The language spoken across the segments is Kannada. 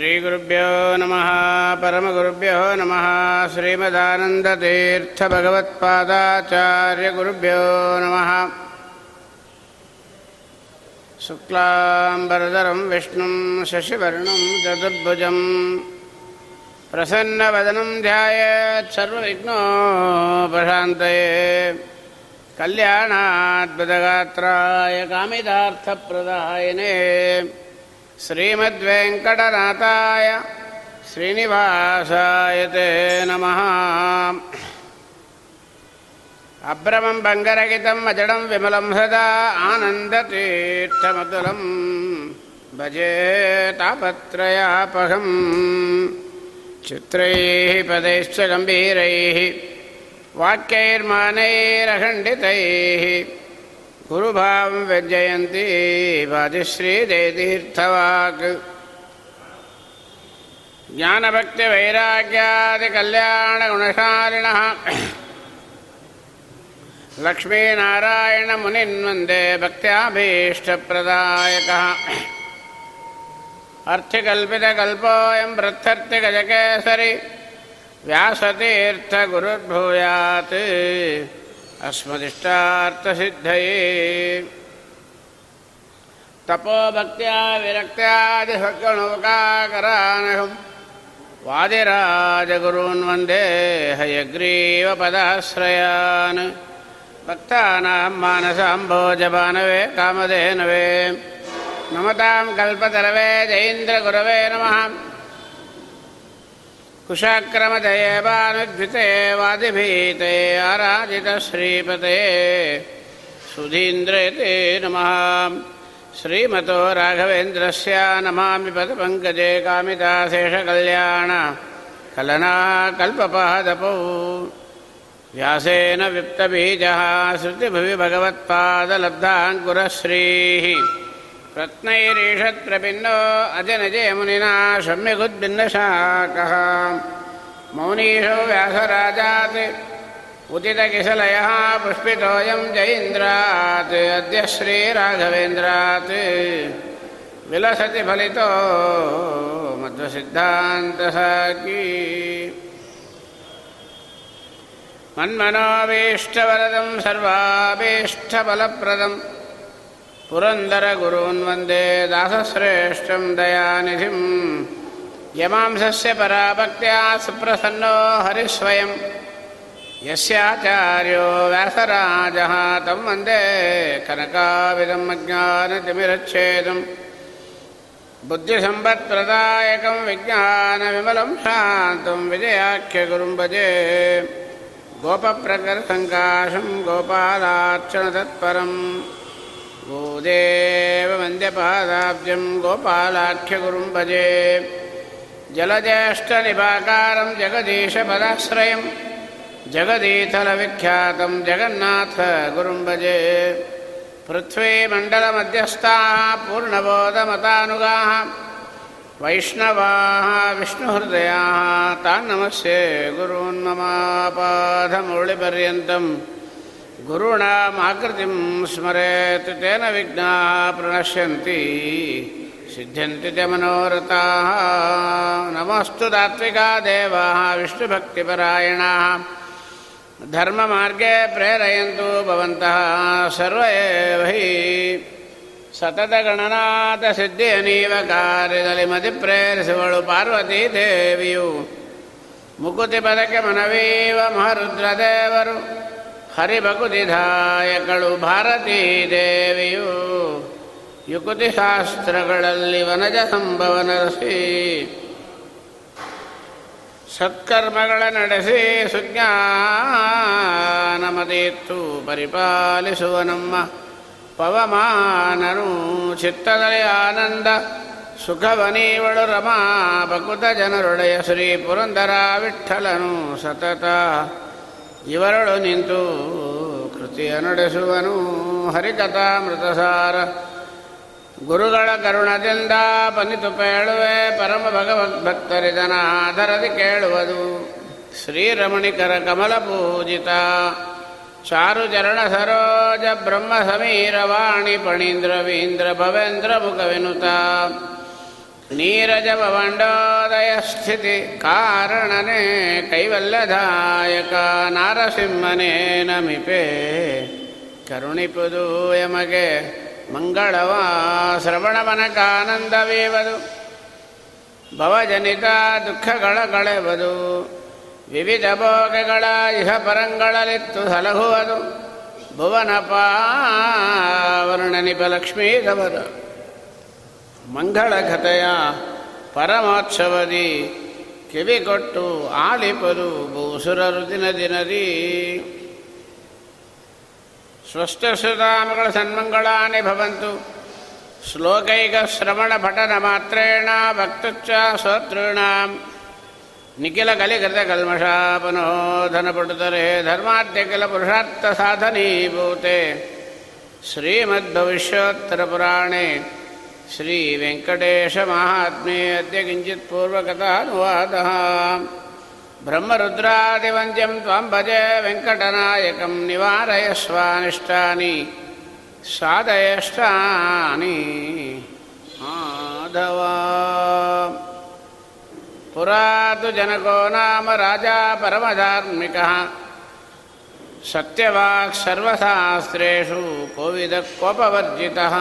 श्रीगुरुभ्यो नमः परमगुरुभ्यो नमः श्रीमदानन्दतीर्थभगवत्पादाचार्यगुरुभ्यो नमः। शुक्लाम्बरधरं विष्णुं शशिवर्णं चतुर्भुजम् प्रसन्नवदनं ध्यायेत् सर्वविघ्नोपशान्तये कल्याणाद्भुतगात्राय कामितार्थप्रदायिने श्रीमद्वेङ्कटनाथाय श्रीनिवासाय ते नमः। अभ्रमं बङ्गरहितम् अजडं विमलं सदा भजे तापत्रयापहम्। चित्रैः पदैश्च गम्भीरैः वाक्यैर्मानैरखण्डितैः कुरुभां व्यजयन्ती वादिश्रीजयतीर्थवाक् ज्ञानभक्तिवैराग्यादिकल्याणगुणशालिनः। लक्ष्मीनारायणमुनिन्वन्दे भक्त्याभीष्टप्रदायकः। अर्थिकल्पितकल्पोऽयं वृद्धर्थिगजकेसरि व्यासतीर्थगुरुर्भूयात्। अस्मदिष्टार्थसिद्धये तपोभक्त्या विरक्त्यादिसद्गणोकाकरानहं वादिराजगुरून् वन्दे हयग्रीवपदाश्रयान् भक्तानां मानसाम्भोजबानवे कामधेनवे नमतां कल्पतरवे जयीन्द्रगुरवे नमः कुशाक्रमदये भानुद्विते वादिभीते आराजितश्रीपते सुधीन्द्रयते नमः। श्रीमतो राघवेन्द्रस्य नमामि पदपङ्कजे कामिताशेषकल्याण कलना कल्पपादपौ व्यासेन विप्तबीजः श्रुतिभुवि भगवत्पादलब्धाङ्कुरश्रीः रत्नैरीषत्प्रभिन्नो अजनजयमुनिना सम्यगुद्भिन्नशाकः मौनीशो व्यासराजात् उदितकिसलयः पुष्पितोऽयं जयीन्द्रात् अद्य श्रीराघवेन्द्रात्। विलसति फलितो मध्वसिद्धान्तसाकी। मन्मनोभीष्टवरदं सर्वाभीष्टफलप्रदम् पुरन्दरगुरून् वन्दे दासश्रेष्ठं दयानिधिं यमांसस्य पराभक्त्या सुप्रसन्नो हरिस्वयं यस्याचार्यो व्यासराजः तं वन्दे कनकाविदम् अज्ञानतिमिरच्छेदं बुद्धिसम्पत्प्रदायकं विज्ञानविमलं शान्तं विजयाख्यगुरुं भजे गोपप्रकरसङ्काशं गोपालार्चनतत्परम् गोदेववन्द्यपादाब्जं गोपालाख्यगुरुं भजे। जलज्येष्ठनिभाकारं जगदीशपदाश्रयं जगदीथलविख्यातं जगन्नाथगुरुं भजे। पृथ्वीमण्डलमध्यस्थाः पूर्णबोधमतानुगाः वैष्णवाः विष्णुहृदयाः तान्नमस्ये ಗುರುಣಾಂ ಆಕೃತಿಂ ಸ್ಮರೇತ್ ತೇನ ವಿಘ್ನಾ ಪ್ರಣಶ್ಯಂತಿ ಸಿದ್ಧಂತಿ ಚ ಮನೋರಥಾ ನಮಸ್ತು ತಾತ್ವಿಕಾ ದೇವಾ ವಿಷ್ಣುಭಕ್ತಿಪರಾಯಣಾ ಧರ್ಮಮಾರ್ಗೆ ಪ್ರೇರಯಂತು ಭವಂತಃ ಸರ್ವ ಹಿ ಸತತಗಣನಾಥ ಸಿದ್ಧಿಯನೀವ ಕಾರ್ಯದಲ್ಲಿ ಮತಿಪ್ರೇರಿಸುವಳು ಪಾರ್ವತೀ ದೇವಿಯು ಮುಕುತಿ ಪದಕ್ಕೆ ಮನವೀವ ಮಹಾರುದ್ರದೇವರು ಹರಿಭಕುತಿಧಾಯಕಳು ಭಾರತೀ ದೇವಿಯು. ಯುಕುತಿ ಶಾಸ್ತ್ರಗಳಲ್ಲಿ ವನಜ ಸಂಭವನಸಿ ಸತ್ಕರ್ಮಗಳ ನಡೆಸಿ ಸುಜ್ಞಾನಮದೇತ್ತು ಪರಿಪಾಲಿಸುವ ನಮ್ಮ ಪವಮಾನನು ಚಿತ್ತದಲ್ಲಿ ಆನಂದ ಸುಖವನೀವಳು ರಮಾ ಭಕುತ ಜನರೊಡೆಯ ಶ್ರೀ ಪುರಂದರ ವಿಠಲನು ಸತತ. ಇವರಳು ನಿಂತು ಕೃತಿಯ ನಡೆಸುವನು ಹರಿಕಥಾಮೃತಸಾರ. ಗುರುಗಳ ಕರುಣದಿಂದ ಪನಿತು ಪೇಳುವೆ ಪರಮ ಭಗವದ್ಭಕ್ತರಿದನ ಆಧರದಿ ಕೇಳುವುದು. ಶ್ರೀರಮಣಿಕರ ಕಮಲ ಪೂಜಿತ. ಚಾರು ಚರಣ ಸರೋಜ ಬ್ರಹ್ಮ ಸಮೀರ ವಾಣಿ ಪಣೀಂದ್ರ ವೀಂದ್ರ ಭವೇಂದ್ರ ಮುಖ ವಿನುತ ನೀರಜಭವಂಡೋದಯ ಸ್ಥಿತಿ ಕಾರಣನೇ ಕೈವಲ್ಯದಾಯಕ ನಾರಸಿಂಹನೇ ನಮಿಪೆ ಕರುಣಿಪುದು ಯಮಗೆ ಮಂಗಳವ ಶ್ರವಣವನಕಾನಂದವೀವದು ಭವಜನಿತ ದುಃಖಗಳ ಕಳೆವದು ವಿವಿಧ ಭೋಗಗಳ ಇಹ ಪರಂಗಳಲಿತ್ತು ಸಲಹುವುದು. ಭುವನ ಪಾವರ್ಣನಿಪ ಲಕ್ಷ್ಮೀಧವದ ಮಂಗಳಘತೆಯ ಪರಮೋತ್ಸವದಿ ಕಿವಿಗೊಟ್ಟು ಆಲಿಪರು ಭೂಸುರರು ದಿನ ದಿನದಿ. ಸ್ವಸ್ಥಸುಧಾಮಗಳ ಸನ್ಮಂಗಳಾನೇ ಭವಂತು. ಶ್ಲೋಕೈಕ ಶ್ರವಣ ಪಠನ ಮಾತ್ರೇಣ ಭಕ್ತುಚ್ಚ ಶ್ರೋತॄಣಾಂ ನಿಖಿಲ ಕಲಿಕೃತ ಕಲ್ಮಷಾಪನೋಧನ ಪಟುತರೆ ಧರ್ಮಾಧ್ಯಕಿಲ ಪುರುಷಾರ್ಥ ಸಾಧನೀಭೂತೆ. ಶ್ರೀಮದ್ಭವಿಷ್ಯೋತ್ತರ ಪುರಾಣೆ श्रीवेङ्कटेशमाहात्म्ये अद्य किञ्चित् पूर्वकथानुवादः। ब्रह्मरुद्रादिवन्द्यं त्वं भजे वेङ्कटनायकं निवारयश्वानिष्टानि साधयष्टानि माधवा। पुरा तु जनको नाम राजा परमधार्मिकः। सत्यवाक् सर्वशास्त्रेषु कोविदः क्वपवर्जितः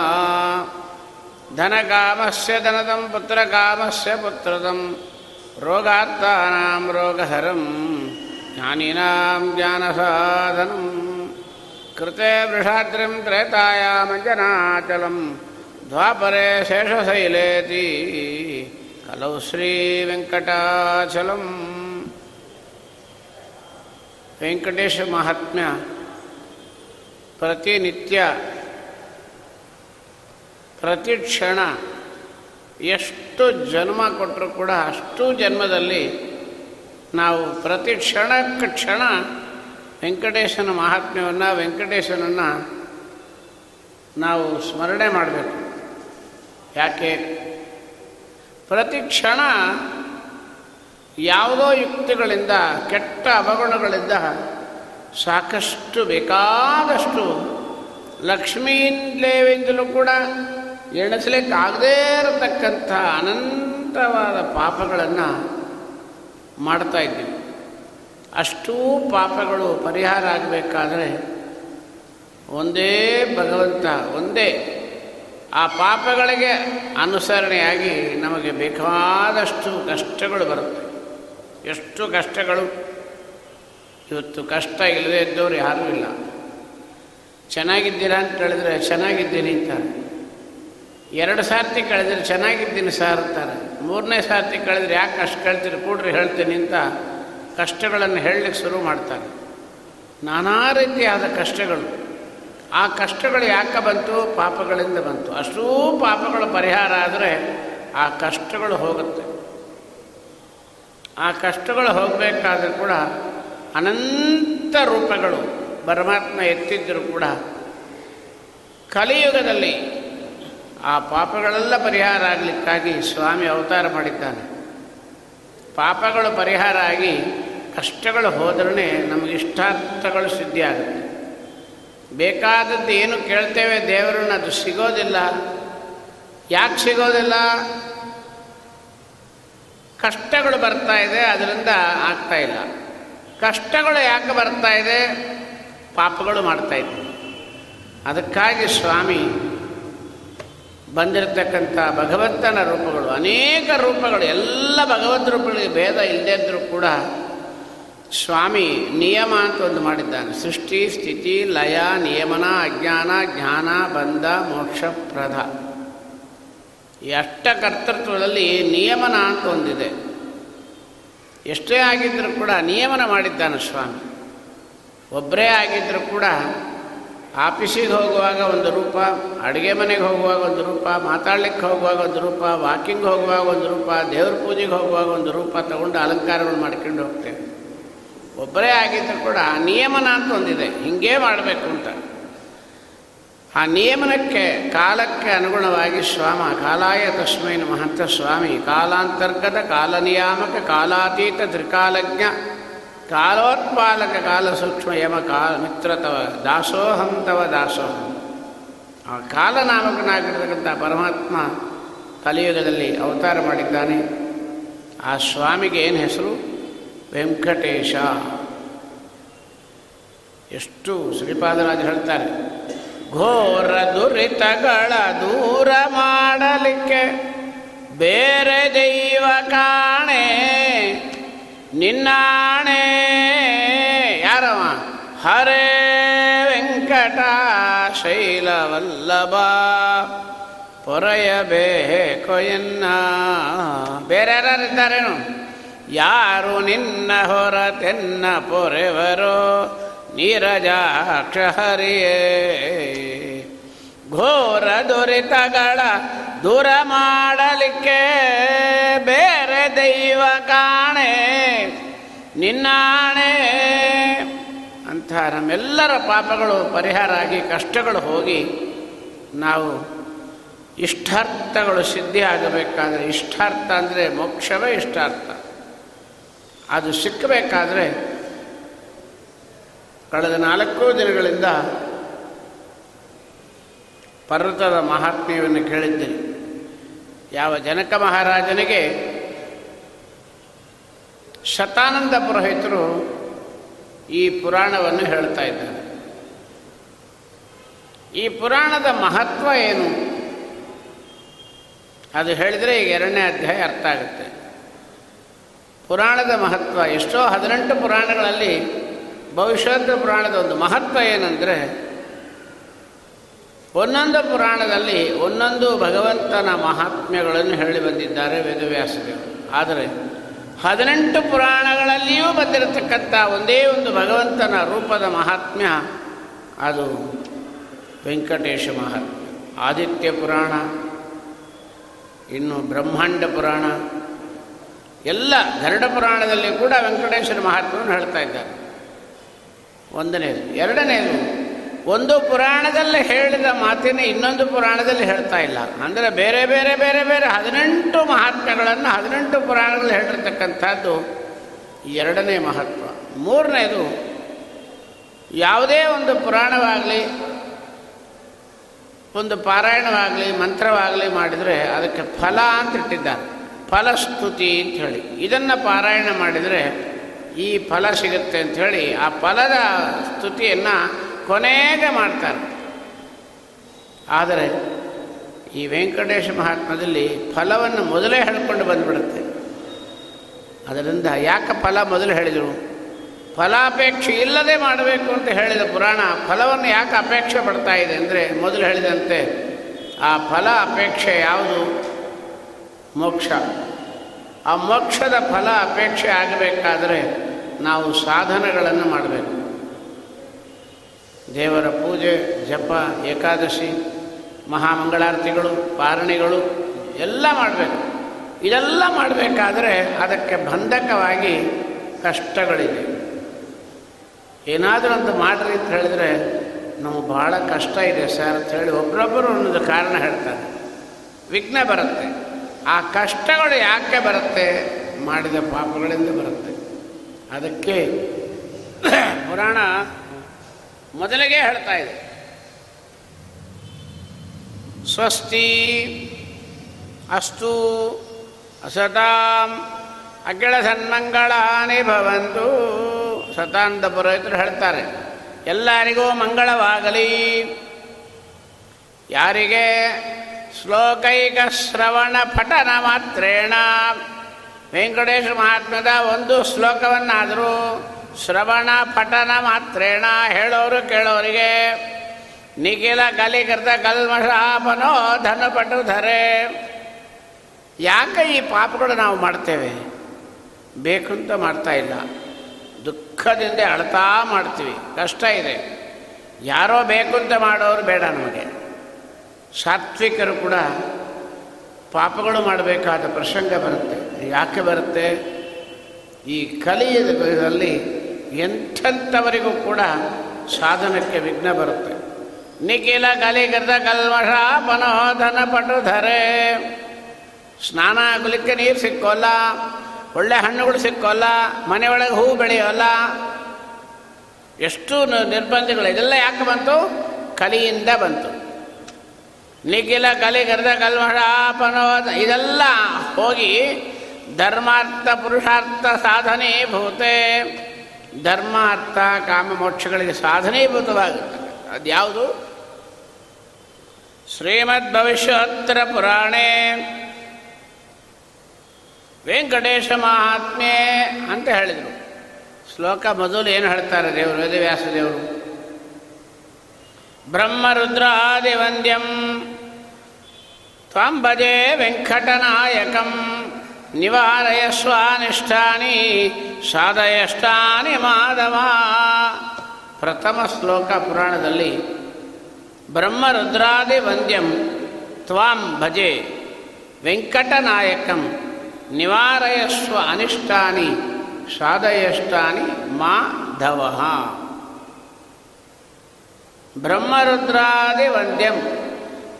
ಧನಕಾಮಸ್ಯ ಧನದಂ ಪುತ್ರಕಾಮಸ್ಯ ಪುತ್ರದಂ. ರೋಗಾತ್ತಾನಾಂ ರೋಗಹರಂ ಜ್ಞಾನಿನಾಂ ಜ್ಞಾನಸಾಧನಂ. ಕೃತೆ ವೃಷಾದ್ರಿಂ ತ್ರೇತಾಯಾಮಂಜನಾಚಲಂ ದ್ವಾಪರೆ ಶೇಷಶೈಲೇತಿ. ಕಲೌ ಶ್ರೀವೆಂಕಟಾಚಲಂ ವೆಂಕಟೇಶ ಮಹಾತ್ಮ್ಯ ಪ್ರತಿನಿತ್ಯ ಪ್ರತಿ ಕ್ಷಣ ಎಷ್ಟು ಜನ್ಮ ಕೊಟ್ಟರು ಕೂಡ ಅಷ್ಟು ಜನ್ಮದಲ್ಲಿ ನಾವು ಪ್ರತಿ ಕ್ಷಣಕ್ಕೆ ಕ್ಷಣ ವೆಂಕಟೇಶನ ಮಹಾತ್ಮ್ಯವನ್ನು, ವೆಂಕಟೇಶನನ್ನು ನಾವು ಸ್ಮರಣೆ ಮಾಡಬೇಕು. ಯಾಕೆ? ಪ್ರತಿ ಕ್ಷಣ ಯಾವುದೋ ಯುಕ್ತಿಗಳಿಂದ, ಕೆಟ್ಟ ಅವಗುಣಗಳಿಂದ ಸಾಕಷ್ಟು ಬೇಕಾದಷ್ಟು ಲಕ್ಷ್ಮೀಂದ್ಲೇವೆಂದಲೂ ಕೂಡ ಎಣಿಸಲಿಕ್ಕಾಗದೇ ಇರತಕ್ಕಂಥ ಅನಂತವಾದ ಪಾಪಗಳನ್ನು ಮಾಡ್ತಾ ಇದ್ದೀವಿ. ಅಷ್ಟೂ ಪಾಪಗಳು ಪರಿಹಾರ ಆಗಬೇಕಾದ್ರೆ ಒಂದೇ ಭಗವಂತ ಒಂದೇ ಆ ಪಾಪಗಳಿಗೆ ಅನುಸರಣೆಯಾಗಿ ನಮಗೆ ಬೇಕಾದಷ್ಟು ಕಷ್ಟಗಳು ಬರುತ್ತೆ. ಎಷ್ಟು ಕಷ್ಟಗಳು? ಇವತ್ತು ಕಷ್ಟ ಇಲ್ಲದೇ ಇದ್ದವ್ರು ಯಾರೂ ಇಲ್ಲ. ಚೆನ್ನಾಗಿದ್ದೀರಾ ಅಂತ ಹೇಳಿದ್ರೆ ಚೆನ್ನಾಗಿದ್ದೀನಿ ಅಂತಾರೆ. ಎರಡು ಸಾರ್ತಿ ಕಳೆದ್ರೆ ಚೆನ್ನಾಗಿದ್ದೀನಿ ಸರ್ ಅಂತಾರೆ. ಮೂರನೇ ಸಾರ್ತಿ ಕಳೆದ್ರೆ ಯಾಕೆ ಕಷ್ಟ ಕಳ್ತೀರಿ? ಕೂಡ್ರಿ ಹೇಳ್ತೀನಿ ಅಂತ ಕಷ್ಟಗಳನ್ನು ಹೇಳಲಿಕ್ಕೆ ಶುರು ಮಾಡ್ತಾರೆ. ನಾನಾ ರೀತಿಯಾದ ಕಷ್ಟಗಳು. ಆ ಕಷ್ಟಗಳು ಯಾಕೆ ಬಂತು? ಪಾಪಗಳಿಂದ ಬಂತು. ಅಷ್ಟೂ ಪಾಪಗಳ ಪರಿಹಾರ ಆದರೆ ಆ ಕಷ್ಟಗಳು ಹೋಗುತ್ತೆ. ಆ ಕಷ್ಟಗಳು ಹೋಗಬೇಕಾದ್ರೂ ಕೂಡ ಅನಂತ ರೂಪಗಳು ಪರಮಾತ್ಮ ಎತ್ತಿದ್ದರೂ ಕೂಡ ಕಲಿಯುಗದಲ್ಲಿ ಆ ಪಾಪಗಳೆಲ್ಲ ಪರಿಹಾರ ಆಗಲಿಕ್ಕಾಗಿ ಸ್ವಾಮಿ ಅವತಾರ ಮಾಡಿದ್ದಾನೆ. ಪಾಪಗಳು ಪರಿಹಾರ ಆಗಿ ಕಷ್ಟಗಳು ಹೋದ್ರೆ ನಮಗೆ ಇಷ್ಟಾರ್ಥಗಳು ಸಿದ್ಧಿ ಆಗುತ್ತೆ. ಬೇಕಾದದ್ದು ಏನು ಕೇಳ್ತೇವೆ ದೇವರನ್ನ ಅದು ಸಿಗೋದಿಲ್ಲ. ಯಾಕೆ ಸಿಗೋದಿಲ್ಲ? ಕಷ್ಟಗಳು ಬರ್ತಾ ಇದೆ, ಅದರಿಂದ ಆಗ್ತಾ ಇಲ್ಲ. ಕಷ್ಟಗಳು ಯಾಕೆ ಬರ್ತಾ ಇದೆ? ಪಾಪಗಳು ಮಾಡ್ತಾ ಇದ್ದವು ಅದಕ್ಕಾಗಿ ಸ್ವಾಮಿ ಬಂದಿರತಕ್ಕಂಥ ಭಗವಂತನ ರೂಪಗಳು, ಅನೇಕ ರೂಪಗಳು, ಎಲ್ಲ ಭಗವದ್ ರೂಪಗಳಿಗೆ ಭೇದ ಇಲ್ಲದೇ ಇದ್ದರೂ ಕೂಡ ಸ್ವಾಮಿ ನಿಯಮ ಅಂತ ಒಂದು ಮಾಡಿದ್ದಾನೆ. ಸೃಷ್ಟಿ, ಸ್ಥಿತಿ, ಲಯ, ನಿಯಮನ, ಅಜ್ಞಾನ, ಜ್ಞಾನ, ಬಂಧ ಮೋಕ್ಷಪ್ರದ ಈ ಅಷ್ಟ ಕರ್ತೃತ್ವದಲ್ಲಿ ನಿಯಮನ ಅಂತ ಒಂದಿದೆ. ಎಷ್ಟೇ ಆಗಿದ್ದರೂ ಕೂಡ ನಿಯಮನ ಮಾಡಿದ್ದಾನೆ ಸ್ವಾಮಿ. ಒಬ್ಬರೇ ಆಗಿದ್ದರೂ ಕೂಡ ಆಫೀಸಿಗೆ ಹೋಗುವಾಗ ಒಂದು ರೂಪ, ಅಡುಗೆ ಮನೆಗೆ ಹೋಗುವಾಗ ಒಂದು ರೂಪ, ಮಾತಾಡ್ಲಿಕ್ಕೆ ಹೋಗುವಾಗ ಒಂದು ರೂಪ, ವಾಕಿಂಗ್ ಹೋಗುವಾಗ ಒಂದು ರೂಪ, ದೇವ್ರ ಪೂಜೆಗೆ ಹೋಗುವಾಗ ಒಂದು ರೂಪ ತಗೊಂಡು ಅಲಂಕಾರಗಳು ಮಾಡ್ಕೊಂಡು ಹೋಗ್ತೇನೆ ಒಬ್ಬರೇ ಆಗಿದ್ದರೂ ಕೂಡ ಆ ನಿಯಮನ ಅಂತ ಒಂದಿದೆ, ಹಿಂಗೇ ಮಾಡಬೇಕು ಅಂತ. ಆ ನಿಯಮನಕ್ಕೆ, ಕಾಲಕ್ಕೆ ಅನುಗುಣವಾಗಿ ಸ್ವಾಮ ಕಾಲಾಯ ತಸ್ಮೈನ ಮಹಂತ ಸ್ವಾಮಿ, ಕಾಲಾಂತರ್ಗತ ಕಾಲನಿಯಾಮಕ ಕಾಲಾತೀತ ತ್ರಿಕಾಲಜ್ಞ ಕಾಲೋತ್ಪಾಲಕ ಕಾಲ ಸೂಕ್ಷ್ಮ ಯಮ ಕಾಲ ಮಿತ್ರ ತವ ದಾಸೋಹಂ ತವ ದಾಸೋಹಂ. ಆ ಕಾಲನಾಮಕನಾಗಿರ್ತಕ್ಕಂಥ ಪರಮಾತ್ಮ ಕಲಿಯುಗದಲ್ಲಿ ಅವತಾರ ಮಾಡಿದ್ದಾನೆ. ಆ ಸ್ವಾಮಿಗೆ ಏನು ಹೆಸರು? ವೆಂಕಟೇಶ. ಎಷ್ಟು ಶ್ರೀಪಾದರಾಜ ಹೇಳ್ತಾರೆ, ಘೋರ ದುರಿತಗಳ ದೂರ ಮಾಡಲಿಕ್ಕೆ ಬೇರೆ ದೈವ ಕಾಣೆ ನಿನ್ನಾಣೆ. ಯಾರವ? ಹರೇ ವೆಂಕಟ ಶೈಲವಲ್ಲಭ ಎನ್ನ? ಬೇರೆ ಯಾರಿದ್ದಾರೇನು ಯಾರು ನಿನ್ನ ಹೊರತೆನ್ನ ಪೊರೆವರೋ? ನೀರಜಾಕ್ಷ ಹರಿಯೇ. ಘೋರ ದುರಿತಗಳ ದೂರ ಮಾಡಲಿಕ್ಕೆ ಬೇರೆ ದೈವ ಕಾಣೆ, ನಿನ್ನಾಣೆ. ಅಂಥ ನಮ್ಮೆಲ್ಲರ ಪಾಪಗಳು, ಪರಿಹಾರ ಆಗಿ ಕಷ್ಟಗಳು ಹೋಗಿ ನಾವು ಇಷ್ಟಾರ್ಥಗಳು ಸಿದ್ಧಿ ಆಗಬೇಕಾದ್ರೆ, ಇಷ್ಟಾರ್ಥ ಅಂದರೆ ಮೋಕ್ಷವೇ ಇಷ್ಟಾರ್ಥ. ಅದು ಸಿಕ್ಕಬೇಕಾದ್ರೆ, ಕಳೆದ ನಾಲ್ಕು ದಿನಗಳಿಂದ ಪರ್ವತದ ಮಹಾತ್ಮ್ಯವನ್ನು ಕೇಳಿದ್ದೇನೆ ಯಾವ ಜನಕ ಮಹಾರಾಜನಿಗೆ ಶತಾನಂದ ಪುರೋಹಿತರು ಈ ಪುರಾಣವನ್ನು ಹೇಳ್ತಾ ಇದ್ದಾರೆ. ಈ ಪುರಾಣದ ಮಹತ್ವ ಏನು? ಅದು ಹೇಳಿದರೆ ಈಗ ಎರಡನೇ ಅಧ್ಯಾಯ ಅರ್ಥ ಆಗುತ್ತೆ. ಪುರಾಣದ ಮಹತ್ವ, ಎಷ್ಟೋ ಹದಿನೆಂಟು ಪುರಾಣಗಳಲ್ಲಿ ಭವಿಷ್ಯದ ಪುರಾಣದ ಒಂದು ಮಹತ್ವ ಏನಂದರೆ ಒಂದೊಂದು ಪುರಾಣದಲ್ಲಿ ಒಂದೊಂದು ಭಗವಂತನ ಮಹಾತ್ಮ್ಯಗಳನ್ನು ಹೇಳಿ ಬಂದಿದ್ದಾರೆ ವೇದವ್ಯಾಸದೇವರು ಆದರೆ ಹದಿನೆಂಟು ಪುರಾಣಗಳಲ್ಲಿಯೂ ಬಂದಿರತಕ್ಕಂಥ ಒಂದೇ ಒಂದು ಭಗವಂತನ ರೂಪದ ಮಹಾತ್ಮ್ಯ ಅದು ವೆಂಕಟೇಶ ಮಹಾತ್ಮ್ಯ. ಆದಿತ್ಯ ಪುರಾಣ, ಇನ್ನು ಬ್ರಹ್ಮಾಂಡ ಪುರಾಣ, ಎಲ್ಲ ಗರುಡ ಪುರಾಣದಲ್ಲಿ ಕೂಡ ವೆಂಕಟೇಶ್ವರ ಮಹಾತ್ಮವನ್ನು ಹೇಳ್ತಾ ಇದ್ದಾರೆ. ಒಂದನೇದು. ಎರಡನೇದು ಒಂದು ಪುರಾಣದಲ್ಲಿ ಹೇಳಿದ ಮಾತಿನ ಇನ್ನೊಂದು ಪುರಾಣದಲ್ಲಿ ಹೇಳ್ತಾ ಇಲ್ಲ. ಅಂದರೆ ಬೇರೆ ಬೇರೆ ಬೇರೆ ಬೇರೆ ಹದಿನೆಂಟು ಮಹಾತ್ಮಗಳನ್ನು ಹದಿನೆಂಟು ಪುರಾಣಗಳು ಹೇಳಿರ್ತಕ್ಕಂಥದ್ದು ಎರಡನೇ ಮಹತ್ವ. ಮೂರನೇದು, ಯಾವುದೇ ಒಂದು ಪುರಾಣವಾಗಲಿ, ಒಂದು ಪಾರಾಯಣವಾಗಲಿ, ಮಂತ್ರವಾಗಲಿ ಮಾಡಿದರೆ ಅದಕ್ಕೆ ಫಲ ಅಂತ ಇಟ್ಟಿದ್ದಾರೆ. ಫಲಸ್ತುತಿ ಅಂತ ಹೇಳಿ. ಇದನ್ನು ಪಾರಾಯಣ ಮಾಡಿದರೆ ಈ ಫಲ ಸಿಗುತ್ತೆ ಅಂಥೇಳಿ ಆ ಫಲದ ಸ್ತುತಿಯನ್ನು ಕೊನೆಗೆ ಮಾಡ್ತಾರೆ. ಆದರೆ ಈ ವೆಂಕಟೇಶ ಮಹಾತ್ಮದಲ್ಲಿ ಫಲವನ್ನು ಮೊದಲೇ ಹೇಳ್ಕೊಂಡು ಬಂದುಬಿಡುತ್ತೆ. ಅದರಿಂದ ಯಾಕೆ ಫಲ ಮೊದಲು ಹೇಳಿದರು? ಫಲಾಪೇಕ್ಷೆ ಇಲ್ಲದೆ ಮಾಡಬೇಕು ಅಂತ ಹೇಳಿದ ಪುರಾಣ ಫಲವನ್ನು ಯಾಕೆ ಅಪೇಕ್ಷೆ ಪಡ್ತಾ ಇದೆ ಅಂದರೆ ಮೊದಲು ಹೇಳಿದಂತೆ ಆ ಫಲ ಅಪೇಕ್ಷೆ ಯಾವುದು? ಮೋಕ್ಷ. ಆ ಮೋಕ್ಷದ ಫಲ ಅಪೇಕ್ಷೆ ಆಗಬೇಕಾದರೆ ನಾವು ಸಾಧನಗಳನ್ನು ಮಾಡಬೇಕು. ದೇವರ ಪೂಜೆ, ಜಪ, ಏಕಾದಶಿ, ಮಹಾಮಂಗಳಾರತಿಗಳು, ಪಾರಣಿಗಳು ಎಲ್ಲ ಮಾಡಬೇಕು. ಇದೆಲ್ಲ ಮಾಡಬೇಕಾದ್ರೆ ಅದಕ್ಕೆ ಬಂಧಕವಾಗಿ ಕಷ್ಟಗಳಿದೆ. ಏನಾದರೂ ಅಂತ ಮಾಡ್ರಿ ಅಂತ ಹೇಳಿದರೆ ನಮಗೆ ಭಾಳ ಕಷ್ಟ ಇದೆ ಸರ್ ಅಂತ ಹೇಳಿ ಒಬ್ಬರೊಬ್ಬರು ಒಂದೊಂದು ಕಾರಣ ಹೇಳ್ತಾರೆ. ವಿಘ್ನ ಬರುತ್ತೆ. ಆ ಕಷ್ಟಗಳು ಯಾಕೆ ಬರುತ್ತೆ? ಮಾಡಿದ ಪಾಪಗಳಿಂದ ಬರುತ್ತೆ. ಅದಕ್ಕೆ ಪುರಾಣ ಮೊದಲಿಗೆ ಹೇಳ್ತಾ ಇದೆ. ಸ್ವಸ್ತಿ ಅಸ್ತು ಸತಾಂ ಅಗ್ಗಳ ಸನ್ಮಂಗಳಾನಿ ಭವಂತು ಸತಾಂತ ಪುರೋಹಿತರು ಹೇಳ್ತಾರೆ. ಎಲ್ಲರಿಗೂ ಮಂಗಳವಾಗಲಿ. ಯಾರಿಗೆ ಶ್ಲೋಕೈಕ ಶ್ರವಣ ಪಠನ ಮಾತ್ರೇಣ. ವೆಂಕಟೇಶ ಮಹಾತ್ಮದ ಒಂದು ಶ್ಲೋಕವನ್ನಾದರೂ ಶ್ರವಣ ಪಠನ ಮಾತ್ರೇಣ ಹೇಳೋರು ಕೇಳೋರಿಗೆ. ನಿಖಿಲ ಕಲಿಕೃತ ಧನ ಪಟು ಧರೆ ಯಾಕೆ ಈ ಪಾಪಗಳು ನಾವು ಮಾಡ್ತೇವೆ? ಬೇಕು ಅಂತ ಮಾಡ್ತಾ ಇಲ್ಲ. ದುಃಖದಿಂದ ಅಳ್ತಾ ಮಾಡ್ತೀವಿ. ಕಷ್ಟ ಇದೆ. ಯಾರೋ ಬೇಕು ಅಂತ ಮಾಡೋರು ಬೇಡ ನಮಗೆ. ಸಾತ್ವಿಕರು ಕೂಡ ಪಾಪಗಳು ಮಾಡಬೇಕಾದ ಪ್ರಸಂಗ ಬರುತ್ತೆ. ಯಾಕೆ ಬರುತ್ತೆ? ಈ ಕಲಿಯಲ್ಲಿ ಎಂಥವರಿಗೂ ಕೂಡ ಸಾಧನಕ್ಕೆ ವಿಘ್ನ ಬರುತ್ತೆ. ನಿಖಿಲ ಕಲಿಕೃತ ಕಲ್ಮಷ ಪನೋಧನ ಪಟು ಧರೆ ಸ್ನಾನ ಆಗಲಿಕ್ಕೆ ನೀರು ಸಿಕ್ಕೋಲ್ಲ, ಒಳ್ಳೆ ಹಣ್ಣುಗಳು ಸಿಕ್ಕೋಲ್ಲ ಮನೆಯೊಳಗೆ ಹೂ ಬೆಳೆಯೋಲ್ಲ. ಎಷ್ಟು ನಿರ್ಬಂಧಗಳು, ಇದೆಲ್ಲ ಯಾಕೆ ಬಂತು? ಕಲಿಯಿಂದ ಬಂತು. ನಿಖಿಲ ಕಲಿಗರ್ದ ಮನೋಧನ ಇದೆಲ್ಲ ಹೋಗಿ ಧರ್ಮಾರ್ಥ ಪುರುಷಾರ್ಥ ಸಾಧನೆ ಭೂತೆ. ಧರ್ಮಾರ್ಥ ಕಾಮ ಮೋಕ್ಷಗಳಿಗೆ ಸಾಧನೀಭೂತವಾಗುತ್ತೆ ಅದ್ಯಾವುದು? ಶ್ರೀಮದ್ ಭವಿಷ್ಯೋತ್ತರ ಪುರಾಣೇ. ವೆಂಕಟೇಶ ಮಹಾತ್ಮೆ ಅಂತ ಹೇಳಿದರು. ಶ್ಲೋಕ ಮೊದಲು ಏನು ಹೇಳ್ತಾರೆ ದೇವರು? ವೇದವ್ಯಾಸ ದೇವರು ಬ್ರಹ್ಮರುದ್ರಾದಿವಂದ್ಯಂ. ವಂದ್ಯಂ ತ್ವಾಂ ಭಜೆ ವೆಂಕಟನಾಯಕಂ. ನಿವಾರಯಸ್ವಾನಿಷ್ಠಾನಿ ಸಾಧಯಷ್ಟಾನಿ ಮಾಧವ. ಪ್ರಥಮ ಶ್ಲೋಕ ಪುರಾಣದಲ್ಲಿ ಬ್ರಹ್ಮರುದ್ರಾದಿ ವಂದ್ಯಂ ತ್ವಾಂ ಭಜೆ ವೆಂಕಟನಾಯಕಂ ನಿವಾರಯಸ್ವ ಅನಿಷ್ಟಾನಿ ಸಾಧಯಷ್ಟಾನಿ ಮಾಧವ. ಬ್ರಹ್ಮರುದ್ರಾದಿ ವಂದ್ಯಂ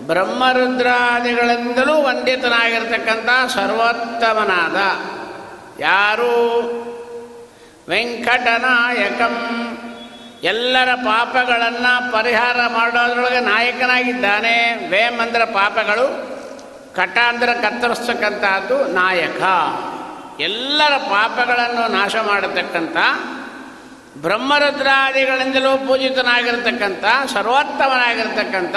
ಬ್ರಹ್ಮರುದ್ರಾದಿಗಳಿಂದಲೂ ವಂದಿತನಾಗಿರ್ತಕ್ಕಂಥ ಸರ್ವೋತ್ತಮನಾದ ಯಾರು? ವೆಂಕಟನಾಯಕಂ. ಎಲ್ಲರ ಪಾಪಗಳನ್ನು ಪರಿಹಾರ ಮಾಡೋದ್ರೊಳಗೆ ನಾಯಕನಾಗಿದ್ದಾನೆ. ವೇಮ್ ಅಂದ್ರೆ ಪಾಪಗಳು ಕಟ ಅಂದ್ರೆ ಕತ್ತರಿಸ್ತಕ್ಕಂಥದ್ದು ನಾಯಕ. ಎಲ್ಲರ ಪಾಪಗಳನ್ನು ನಾಶ ಮಾಡತಕ್ಕಂಥ ಬ್ರಹ್ಮರುದ್ರಾದಿಗಳಿಂದಲೂ ಪೂಜಿತನಾಗಿರ್ತಕ್ಕಂಥ, ಸರ್ವೋತ್ತಮನಾಗಿರ್ತಕ್ಕಂಥ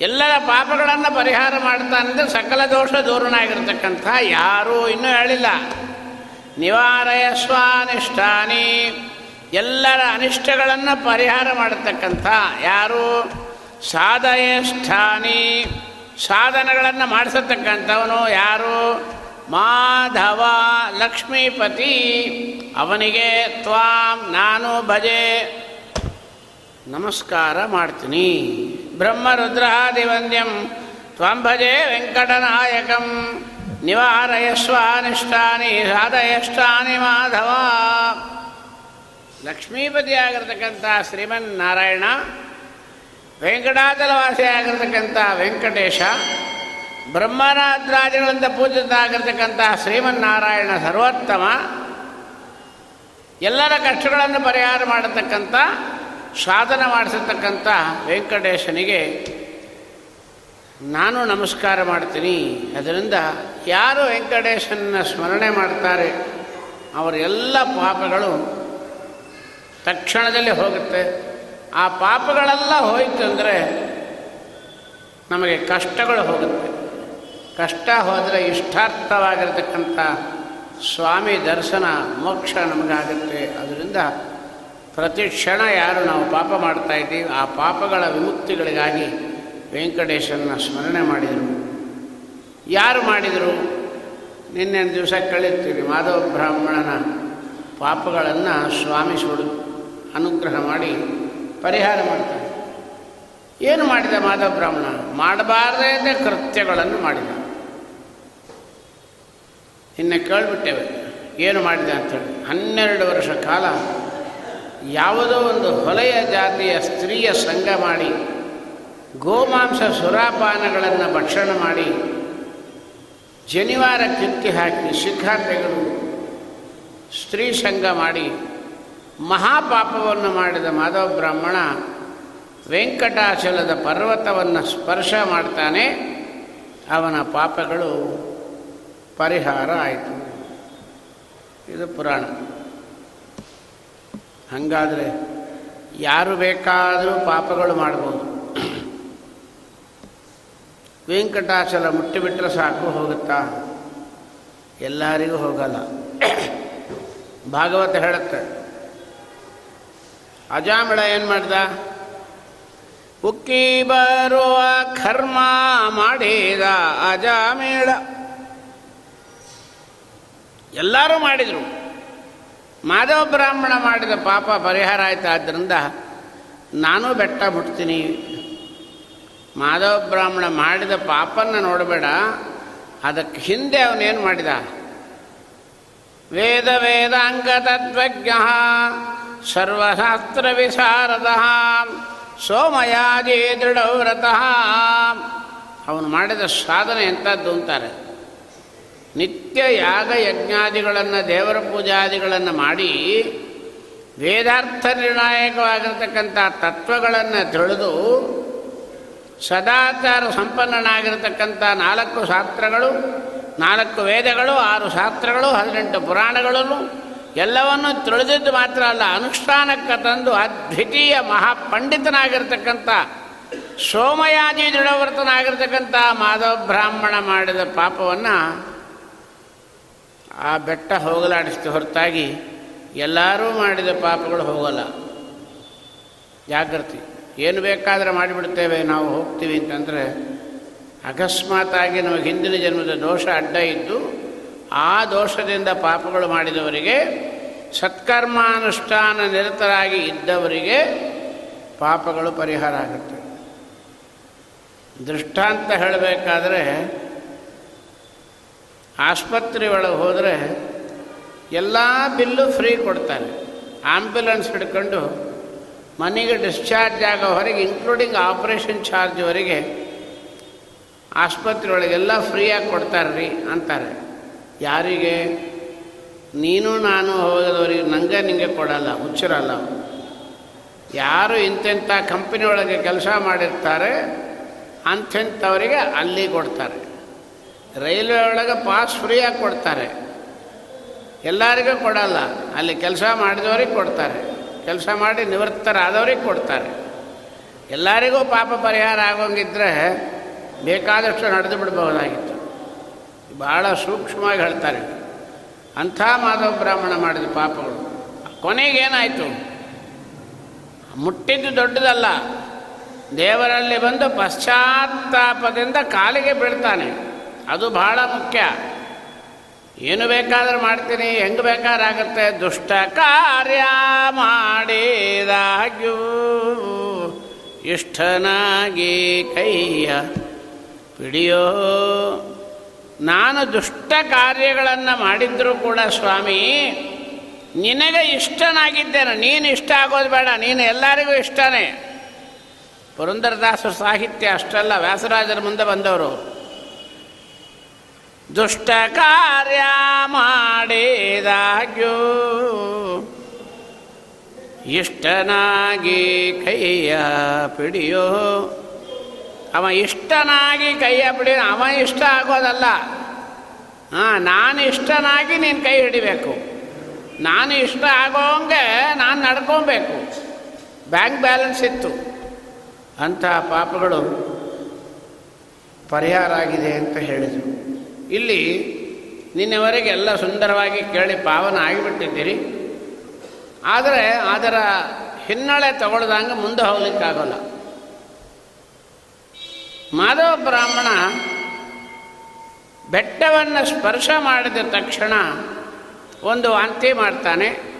ಎಲ್ಲರ ಪಾಪಗಳನ್ನು ಪರಿಹಾರ ಮಾಡ್ತಾನಂದ್ರೆ ಸಕಲ ದೋಷ ದೂರನಾಗಿರ್ತಕ್ಕಂಥ ಯಾರೂ ಇನ್ನೂ ಹೇಳಿಲ್ಲ. ನಿವಾರಯ ಸ್ವಾನಿಷ್ಠಾನಿ. ಎಲ್ಲರ ಅನಿಷ್ಟಗಳನ್ನು ಪರಿಹಾರ ಮಾಡತಕ್ಕಂಥ ಯಾರು? ಸಾಧಯಷ್ಠಾನಿ. ಸಾಧನಗಳನ್ನು ಮಾಡಿಸತಕ್ಕಂಥವನು ಯಾರು? ಮಾಧವ ಲಕ್ಷ್ಮೀಪತಿ. ಅವನಿಗೆ ತ್ವಾಂ, ನಾನು ಭಜೆ. ನಮಸ್ಕಾರ ಮಾಡ್ತೀನಿ. ಬ್ರಹ್ಮರುದ್ರಹಾದಿವಂದ್ಯಂ ತ್ವಂಭಜೆ ವೆಂಕಟನಾಯಕಂ ನಿವಾರಯಸ್ವಾನಿಷ್ಠಾನಿ ಸಾಧಯಷ್ಟಾನಿ ಮಾಧವ. ಲಕ್ಷ್ಮೀಪತಿಯಾಗಿರ್ತಕ್ಕಂಥ ಶ್ರೀಮನ್ನಾರಾಯಣ, ವೆಂಕಟಾಚಲವಾಸಿಯಾಗಿರ್ತಕ್ಕಂಥ ವೆಂಕಟೇಶ ಬ್ರಹ್ಮರಾದ್ರಾದಿಗಳಿಂದ ಪೂಜಿತಾಗಿರ್ತಕ್ಕಂಥ ಶ್ರೀಮನ್ನಾರಾಯಣ ಸರ್ವೋತ್ತಮ. ಎಲ್ಲರ ಕಷ್ಟಗಳನ್ನು ಪರಿಹಾರ ಮಾಡತಕ್ಕಂಥ ಸಾಧನ ಮಾಡಿಸತಕ್ಕಂಥ ವೆಂಕಟೇಶನಿಗೆ ನಾನು ನಮಸ್ಕಾರ ಮಾಡ್ತೀನಿ. ಅದರಿಂದ ಯಾರು ವೆಂಕಟೇಶನ ಸ್ಮರಣೆ ಮಾಡ್ತಾರೆ ಅವರ ಎಲ್ಲ ಪಾಪಗಳು ತಕ್ಷಣದಲ್ಲಿ ಹೋಗುತ್ತೆ. ಆ ಪಾಪಗಳೆಲ್ಲ ಹೋಯಿತು ಅಂದರೆ ನಮಗೆ ಕಷ್ಟಗಳು ಹೋಗುತ್ತೆ. ಕಷ್ಟ ಹೋದರೆ ಇಷ್ಟಾರ್ಥವಾಗಿರತಕ್ಕಂಥ ಸ್ವಾಮಿ ದರ್ಶನ, ಮೋಕ್ಷ ನಮಗಾಗುತ್ತೆ. ಅದರಿಂದ ಪ್ರತಿ ಕ್ಷಣ ಯಾರು ನಾವು ಪಾಪ ಮಾಡ್ತಾ ಇದ್ದೀವಿ, ಆ ಪಾಪಗಳ ವಿಮುಕ್ತಿಗಳಿಗಾಗಿ ವೆಂಕಟೇಶನ ಸ್ಮರಣೆ ಮಾಡಿದರು. ಯಾರು ಮಾಡಿದರು? ನಿನ್ನೆ ದಿವಸ ಕಳೀತೀವಿ ಮಾಧವ ಬ್ರಾಹ್ಮಣನ ಪಾಪಗಳನ್ನು ಸ್ವಾಮಿ ಸುಡು, ಅನುಗ್ರಹ ಮಾಡಿ ಪರಿಹಾರ ಮಾಡ್ತಾರೆ. ಏನು ಮಾಡಿದ ಮಾಧವ ಬ್ರಾಹ್ಮಣ? ಮಾಡಬಾರದೇ ಕೃತ್ಯಗಳನ್ನು ಮಾಡಿದ. ನಿನ್ನೆ ಕೇಳಿಬಿಟ್ಟೇವೆ, ಏನು ಮಾಡಿದೆ ಅಂತೇಳಿ. ಹನ್ನೆರಡು ವರ್ಷ ಕಾಲ ಯಾವುದೋ ಒಂದು ಹೊಲೆಯ ಜಾತಿಯ ಸ್ತ್ರೀಯ ಸಂಘ ಮಾಡಿ, ಗೋಮಾಂಸ ಸುರಾಪಾನಗಳನ್ನು ಭಕ್ಷಣ ಮಾಡಿ, ಜನಿವಾರ ಕಿತ್ತಿ ಹಾಕಿ ಸಿದ್ಧಾರ್ಥಿಗಳು ಸ್ತ್ರೀ ಸಂಘ ಮಾಡಿ, ಮಹಾಪಾಪವನ್ನು ಮಾಡಿದ ಮಾಧವ ಬ್ರಾಹ್ಮಣ ವೆಂಕಟಾಚಲದ ಪರ್ವತವನ್ನು ಸ್ಪರ್ಶ ಮಾಡ್ತಾನೆ. ಅವನ ಪಾಪಗಳು ಪರಿಹಾರ ಆಯಿತು. ಇದು ಪುರಾಣ. ಹಾಗಾದರೆ ಯಾರು ಬೇಕಾದರೂ ಪಾಪಗಳು ಮಾಡ್ಬೋದು. ವೆಂಕಟಾಚಲ ಮುಟ್ಟಿಬಿಟ್ರೆ ಸಾಕು, ಹೋಗುತ್ತಾ? ಎಲ್ಲರಿಗೂ ಹೋಗಲ್ಲ. ಭಾಗವತ ಹೇಳುತ್ತೆ, ಅಜಾಮಿಳ ಏನು ಮಾಡ್ದ? ಉಕ್ಕಿ ಬರುವ ಕರ್ಮ ಮಾಡಿದ ಅಜಾಮಿಳ. ಎಲ್ಲರೂ ಮಾಡಿದರು. ಮಾಧವ ಬ್ರಾಹ್ಮಣ ಮಾಡಿದ ಪಾಪ ಪರಿಹಾರ ಆಯ್ತು. ಆದ್ದರಿಂದ ನಾನು ಬೆಟ್ಟ ಮುಟ್ತೀನಿ ಮಾಧವ ಬ್ರಾಹ್ಮಣ ಮಾಡಿದ ಪಾಪನ ನೋಡಬೇಡ. ಅದಕ್ಕೆ ಹಿಂದೆ ಅವನೇನು ಮಾಡಿದ? ವೇದ ವೇದಾಂಗ ತತ್ವಜ್ಞ ಸರ್ವಶಾಸ್ತ್ರ ವಿಶಾರದ ಸೋಮಯಾಜಿ ದೃಢವ್ರತಃ. ಅವನು ಮಾಡಿದ ಸಾಧನೆ ಎಂಥದ್ದು ಅಂತಾರೆ. ನಿತ್ಯ ಯಾಗ ಯಜ್ಞಾದಿಗಳನ್ನು, ದೇವರ ಪೂಜಾದಿಗಳನ್ನು ಮಾಡಿ ವೇದಾರ್ಥ ನಿರ್ಣಾಯಕವಾಗಿರ್ತಕ್ಕಂಥ ತತ್ವಗಳನ್ನು ತಿಳಿದು ಸದಾಚಾರ ಸಂಪನ್ನನಾಗಿರತಕ್ಕಂಥ ನಾಲ್ಕು ಶಾಸ್ತ್ರಗಳು, ನಾಲ್ಕು ವೇದಗಳು, ಆರು ಶಾಸ್ತ್ರಗಳು, ಹದಿನೆಂಟು ಪುರಾಣಗಳನ್ನು ಎಲ್ಲವನ್ನು ತಿಳಿದಿದ್ದು ಮಾತ್ರ ಅಲ್ಲ, ಅನುಷ್ಠಾನಕ್ಕೆ ತಂದು ಅದ್ವಿತೀಯ ಮಹಾಪಂಡಿತನಾಗಿರ್ತಕ್ಕಂಥ ಸೋಮಯಾಜಿ ದೃಢವರ್ತನಾಗಿರ್ತಕ್ಕಂಥ ಮಾಧವ ಬ್ರಾಹ್ಮಣ ಮಾಡಿದ ಪಾಪವನ್ನು ಆ ಬೆಟ್ಟ ಹೋಗಲಾಡಿಸ್ತು ಹೊರತಾಗಿ ಎಲ್ಲರೂ ಮಾಡಿದ ಪಾಪಗಳು ಹೋಗಲ್ಲ. ಜಾಗೃತಿ ಏನು ಬೇಕಾದರೆ ಮಾಡಿಬಿಡ್ತೇವೆ ನಾವು ಹೋಗ್ತೀವಿ ಅಂತಂದರೆ ಅಕಸ್ಮಾತಾಗಿ ನಮಗೆ ಹಿಂದಿನ ಜನ್ಮದ ದೋಷ ಅಡ್ಡ ಇದ್ದು ಆ ದೋಷದಿಂದ ಪಾಪಗಳು ಮಾಡಿದವರಿಗೆ, ಸತ್ಕರ್ಮಾನುಷ್ಠಾನ ನಿರತರಾಗಿ ಇದ್ದವರಿಗೆ ಪಾಪಗಳು ಪರಿಹಾರ ಆಗುತ್ತೆ. ದೃಷ್ಟಾಂತ ಹೇಳಬೇಕಾದ್ರೆ ಆಸ್ಪತ್ರೆ ಒಳಗೆ ಹೋದರೆ ಎಲ್ಲ ಬಿಲ್ಲು ಫ್ರೀ ಕೊಡ್ತಾರೆ. ಆಂಬ್ಯುಲೆನ್ಸ್ ಹಿಡ್ಕೊಂಡು ಮನೆಗೆ ಡಿಸ್ಚಾರ್ಜ್ ಆಗೋವರೆಗೆ ಇನ್ಕ್ಲೂಡಿಂಗ್ ಆಪ್ರೇಷನ್ ಚಾರ್ಜ್ವರೆಗೆ ಆಸ್ಪತ್ರೆ ಒಳಗೆಲ್ಲ ಫ್ರೀಯಾಗಿ ಕೊಡ್ತಾರೆ ರೀ ಅಂತಾರೆ. ಯಾರಿಗೆ? ನೀನು ನಾನು ಹೋಗೋದವರಿಗೆ ನಂಗೆ ನಿಮಗೆ ಕೊಡಲ್ಲ, ಹುಚ್ಚಿರಲ್ಲ ಯಾರು ಇಂತೆಂಥ ಕಂಪನಿ ಕೆಲಸ ಮಾಡಿರ್ತಾರೆ, ಅಂಥೆಂಥವರಿಗೆ ಅಲ್ಲಿ ಕೊಡ್ತಾರೆ. ರೈಲ್ವೆ ಒಳಗೆ ಪಾಸ್ ಫ್ರೀಯಾಗಿ ಕೊಡ್ತಾರೆ. ಎಲ್ಲರಿಗೂ ಕೊಡಲ್ಲ. ಅಲ್ಲಿ ಕೆಲಸ ಮಾಡಿದವ್ರಿಗೆ ಕೊಡ್ತಾರೆ. ಕೆಲಸ ಮಾಡಿ ನಿವೃತ್ತರಾದವ್ರಿಗೆ ಕೊಡ್ತಾರೆ. ಎಲ್ಲರಿಗೂ ಪಾಪ ಪರಿಹಾರ ಆಗೋಂಗಿದ್ರೆ ಬೇಕಾದಷ್ಟು ನಡೆದು ಬಿಡಬಹುದಾಗಿತ್ತು. ಭಾಳ ಸೂಕ್ಷ್ಮವಾಗಿ ಹೇಳ್ತಾರೆ. ಅಂಥ ಮಾಧವ ಬ್ರಾಹ್ಮಣ ಮಾಡಿದ ಪಾಪಗಳು. ಕೊನೆಗೇನಾಯಿತು ಮುಟ್ಟಿದ್ದು ದೊಡ್ಡದಲ್ಲ. ದೇವರಲ್ಲಿ ಬಂದು ಪಶ್ಚಾತ್ತಾಪದಿಂದ ಕಾಲಿಗೆ ಬೀಳ್ತಾನೆ. ಅದು ಬಹಳ ಮುಖ್ಯ. ಏನು ಬೇಕಾದ್ರೆ ಮಾಡ್ತೀನಿ, ಹೆಂಗೆ ಬೇಕಾದ್ರೆ ಆಗುತ್ತೆ ದುಷ್ಟ ಕಾರ್ಯ ಮಾಡಿದಾಗ್ಯೂ. ಇಷ್ಟನಾಗಿ ಕೈಯ ಪಿಡಿಯೋ. ನಾನು ದುಷ್ಟ ಕಾರ್ಯಗಳನ್ನು ಮಾಡಿದ್ರೂ ಕೂಡ ಸ್ವಾಮಿ, ನಿನಗೆ ಇಷ್ಟನಾಗಿದ್ದೇನೆ. ನೀನು ಇಷ್ಟ ಆಗೋದು ಬೇಡ, ನೀನು ಎಲ್ಲರಿಗೂ ಇಷ್ಟನೇ. ಪುರಂದರದಾಸರ ಸಾಹಿತ್ಯ ಅಷ್ಟಲ್ಲ, ವ್ಯಾಸರಾಜರ ಮುಂದೆ ಬಂದವರು. ದುಷ್ಟ ಕಾರ್ಯ ಮಾಡಿದಾಗ್ಯೂ. ಇಷ್ಟನಾಗಿ ಕೈಯ ಪಿಡಿಯೋ. ಅವ ಇಷ್ಟನಾಗಿ ಕೈಯ ಬಿಡಿ ಅವ ಇಷ್ಟ ಆಗೋದಲ್ಲ. ಹಾಂ, ನಾನು ಇಷ್ಟನಾಗಿ ನೀನು ಕೈ ಹಿಡಿಬೇಕು. ನಾನು ಇಷ್ಟ ಆಗೋಂಗೆ ನಾನು ನಡ್ಕೊಬೇಕು. ಬ್ಯಾಂಕ್ ಬ್ಯಾಲೆನ್ಸ್ ಇತ್ತು. ಅಂತಹ ಪಾಪಗಳು ಪರಿಹಾರ ಆಗಿದೆ ಅಂತ ಹೇಳಿದರು. ಇಲ್ಲಿ ನಿನ್ನೆವರೆಗೆ ಎಲ್ಲ ಸುಂದರವಾಗಿ ಕೇಳಿ ಪಾವನ ಆಗಿಬಿಟ್ಟಿದ್ದೀರಿ. ಆದರೆ ಅದರ ಹಿನ್ನೆಲೆ ತಗೊಳ್ದಂಗೆ ಮುಂದೆ ಹೋಗ್ಲಿಕ್ಕಾಗೋಲ್ಲ. ಮಾಧವ ಬ್ರಾಹ್ಮಣ ಬೆಟ್ಟವನ್ನು ಸ್ಪರ್ಶ ಮಾಡಿದ ತಕ್ಷಣ ಒಂದು ವಾಂತಿ ಮಾಡ್ತಾನೆ.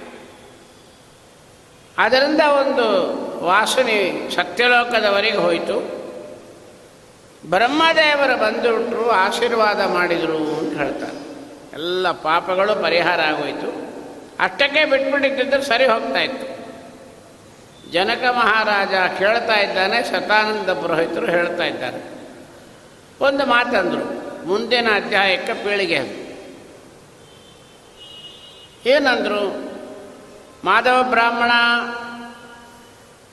ಅದರಿಂದ ಒಂದು ವಾಸನೆ ಸತ್ಯಲೋಕದವರೆಗೆ ಹೋಯಿತು. ಬ್ರಹ್ಮದೇವರು ಬಂದುಬಿಟ್ರು, ಆಶೀರ್ವಾದ ಮಾಡಿದರು ಅಂತ ಹೇಳ್ತಾರೆ. ಎಲ್ಲ ಪಾಪಗಳು ಪರಿಹಾರ ಆಗೋಯಿತು. ಅಷ್ಟಕ್ಕೆ ಬಿಟ್ಬಿಟ್ಟಿದ್ದರೆ ಸರಿ ಹೋಗ್ತಾ ಇತ್ತು. ಜನಕ ಮಹಾರಾಜ ಕೇಳ್ತಾ ಇದ್ದಾನೆ, ಶತಾನಂದ ಪುರೋಹಿತರು ಹೇಳ್ತಾ ಇದ್ದಾರೆ. ಒಂದು ಮಾತಂದರು, ಮುಂದಿನ ಅಧ್ಯಾಯಕ್ಕೆ ಪೀಳಿಗೆ. ಅದು ಏನಂದರು, ಮಾಧವ ಬ್ರಾಹ್ಮಣ,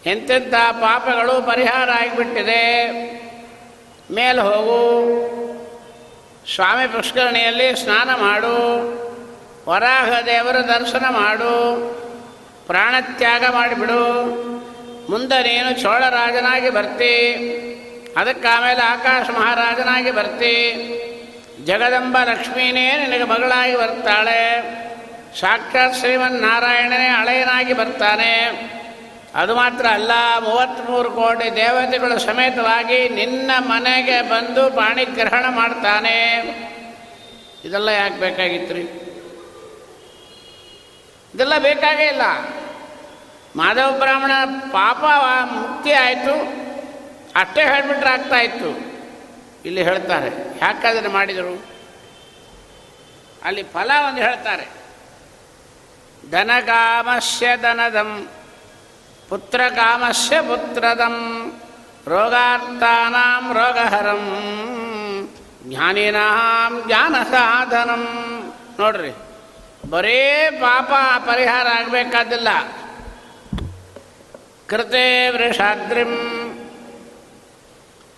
ಎಂತೆಂಥ ಪಾಪಗಳು ಪರಿಹಾರ ಆಗಿಬಿಟ್ಟಿದೆ. ಮೇಲೆ ಹೋಗು. ಸ್ವಾಮಿ ಪುಷ್ಕರಣಿಯಲ್ಲಿ ಸ್ನಾನ ಮಾಡು. ವರಾಹ ದೇವರ ದರ್ಶನ ಮಾಡು. ಪ್ರಾಣತ್ಯಾಗ ಮಾಡಿಬಿಡು. ಮುಂದೆ ನೀನು ಚೋಳರಾಜನಾಗಿ ಬರ್ತಿ. ಅದಕ್ಕೆ ಆಮೇಲೆ ಆಕಾಶ ಮಹಾರಾಜನಾಗಿ ಬರ್ತಿ. ಜಗದಂಬ ಲಕ್ಷ್ಮೀನೇ ನಿನಗೆ ಮಗಳಾಗಿ ಬರ್ತಾಳೆ. ಸಾಕ್ಷಾತ್ ಶ್ರೀಮನ್ನಾರಾಯಣನೇ ಹಳೆಯನಾಗಿ ಬರ್ತಾನೆ. ಅದು ಮಾತ್ರ ಅಲ್ಲ, ಮೂವತ್ತ್ಮೂರು ಕೋಟಿ ದೇವತೆಗಳು ಸಮೇತವಾಗಿ ನಿನ್ನ ಮನೆಗೆ ಬಂದು ಪಾಣಿಗ್ರಹಣ ಮಾಡ್ತಾನೆ. ಇದೆಲ್ಲ ಯಾಕೆ ಬೇಕಾಗಿತ್ತು ರೀ ಇದೆಲ್ಲ ಬೇಕಾಗೇ ಇಲ್ಲ. ಮಾಧವ ಬ್ರಾಹ್ಮಣ ಪಾಪ ಮುಕ್ತಿ ಆಯಿತು. ಅಷ್ಟೇ ಹೇಳಿಬಿಟ್ರೆ ಆಗ್ತಾ ಇತ್ತು. ಇಲ್ಲಿ ಹೇಳ್ತಾರೆ, ಯಾಕಾದ್ರೆ ಮಾಡಿದರು? ಅಲ್ಲಿ ಫಲ ಒಂದು ಹೇಳ್ತಾರೆ. ದನಗಾಮಸ್ಯ ಧನದಂ. ಪುತ್ರಕಾಮಸ್ಯ ಪುತ್ರದಂ ರೋಗಾರ್ತಾನಾಂ ರೋಗಹರಂ ಜ್ಞಾನಿನಾಂ ಜ್ಞಾನ ಸಾಧನಂ ನೋಡ್ರಿ, ಬರೇ ಪಾಪ ಪರಿಹಾರ ಆಗಬೇಕಾದಿಲ್ಲ. ಕೃತೆ ವೃಷಾದ್ರಿಂ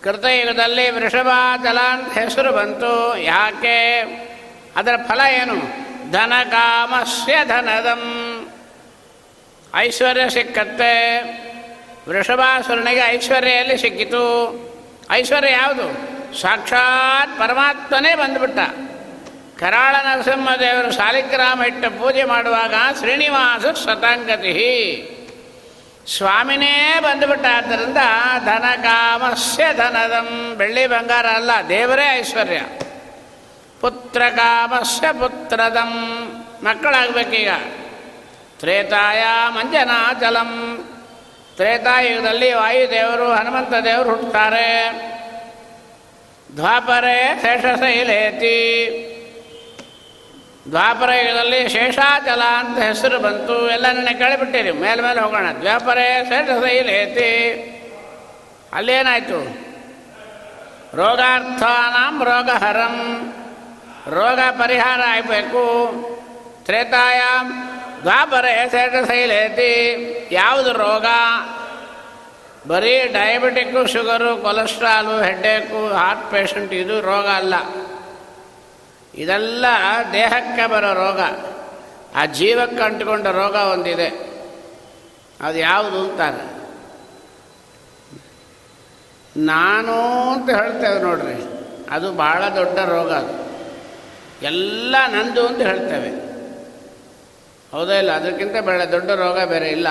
ಕೃತಯುಗದಲ್ಲಿ ಜಲ ಅಂತ ಹೆಸರು ಬಂತು. ಯಾಕೆ? ಅದರ ಫಲ ಏನು? ಧನಕಾಮಸ್ಯ ಧನದಂ. ಐಶ್ವರ್ಯ ಸಿಕ್ಕತ್ತೆ. ವೃಷಭಾಸುರನಿಗೆ ಐಶ್ವರ್ಯ ಎಲ್ಲಿ ಸಿಕ್ಕಿತು. ಐಶ್ವರ್ಯ ಯಾವುದು? ಸಾಕ್ಷಾತ್ ಪರಮಾತ್ಮನೇ ಬಂದುಬಿಟ್ಟ. ಕರಾಳ ನರಸಿಂಹದೇವರು ಸಾಲಿಗ್ರಾಮ ಇಟ್ಟ ಪೂಜೆ ಮಾಡುವಾಗ ಶ್ರೀನಿವಾಸ ಸತಾಂಗತಿ. ಸ್ವಾಮಿನೇ ಬಂದುಬಿಟ್ಟ. ಆದ್ದರಿಂದ ಧನ ಕಾಮಸ್ಯ ಧನದಂ ಬೆಳ್ಳಿ ಬಂಗಾರ ಅಲ್ಲ, ದೇವರೇ ಐಶ್ವರ್ಯ. ಪುತ್ರ ಕಾಮಸ್ಯ ಪುತ್ರದಂ. ಮಕ್ಕಳಾಗಬೇಕೀಗ. ತ್ರೇತಾಯ ಮಂಜನಾಚಲಂ ತ್ರೇತಾಯುಗದಲ್ಲಿ ವಾಯುದೇವರು ಹನುಮಂತ ದೇವರು ಹುಟ್ಟುತ್ತಾರೆ. ದ್ವಾಪರೆ ಶೇಷಶೈಲೇತಿ. ದ್ವಾಪರ ಯುಗದಲ್ಲಿ ಶೇಷಾಚಲ ಅಂತ ಹೆಸರು ಬಂತು. ಎಲ್ಲ ನೆನೆ ಕೇಳಿಬಿಟ್ಟಿರಿ, ಮೇಲೆ ಮೇಲೆ ಹೋಗೋಣ. ದ್ವಾಪರೆ ಶೇಷಶೈಲೇತಿ. ಅಲ್ಲೇನಾಯಿತು? ರೋಗಾರ್ಥಾನಾಂ ರೋಗಹರಂ. ರೋಗ ಪರಿಹಾರ ಆಗಬೇಕು. ತ್ರೇತಾಯಾಂ ದ್ವಾಪರೆ ಶೇಷಶೈಲೇತಿ. ಯಾವುದು ರೋಗ? ಬರೀ diabetic sugar cholesterol headache heart patient ಇದು ರೋಗ ಅಲ್ಲ. ಇದೆಲ್ಲ ದೇಹಕ್ಕೆ ಬರೋ ರೋಗ. ಆ ಜೀವಕ್ಕೆ ಅಂಟಿಕೊಂಡ ರೋಗ ಒಂದಿದೆ. ಅದು ಯಾವುದು ಅಂತಾರೆ? ನಾನು ಅಂತ ಹೇಳ್ತೇವೆ ನೋಡ್ರಿ. ಅದು ಭಾಳ ದೊಡ್ಡ ರೋಗ ಅದು. ಎಲ್ಲ ನಂದು ಅಂತ ಹೇಳ್ತೇವೆ. ಹೌದಾ ಇಲ್ಲ? ಅದಕ್ಕಿಂತ ಬೇಡ, ದೊಡ್ಡ ರೋಗ ಬೇರೆ ಇಲ್ಲ.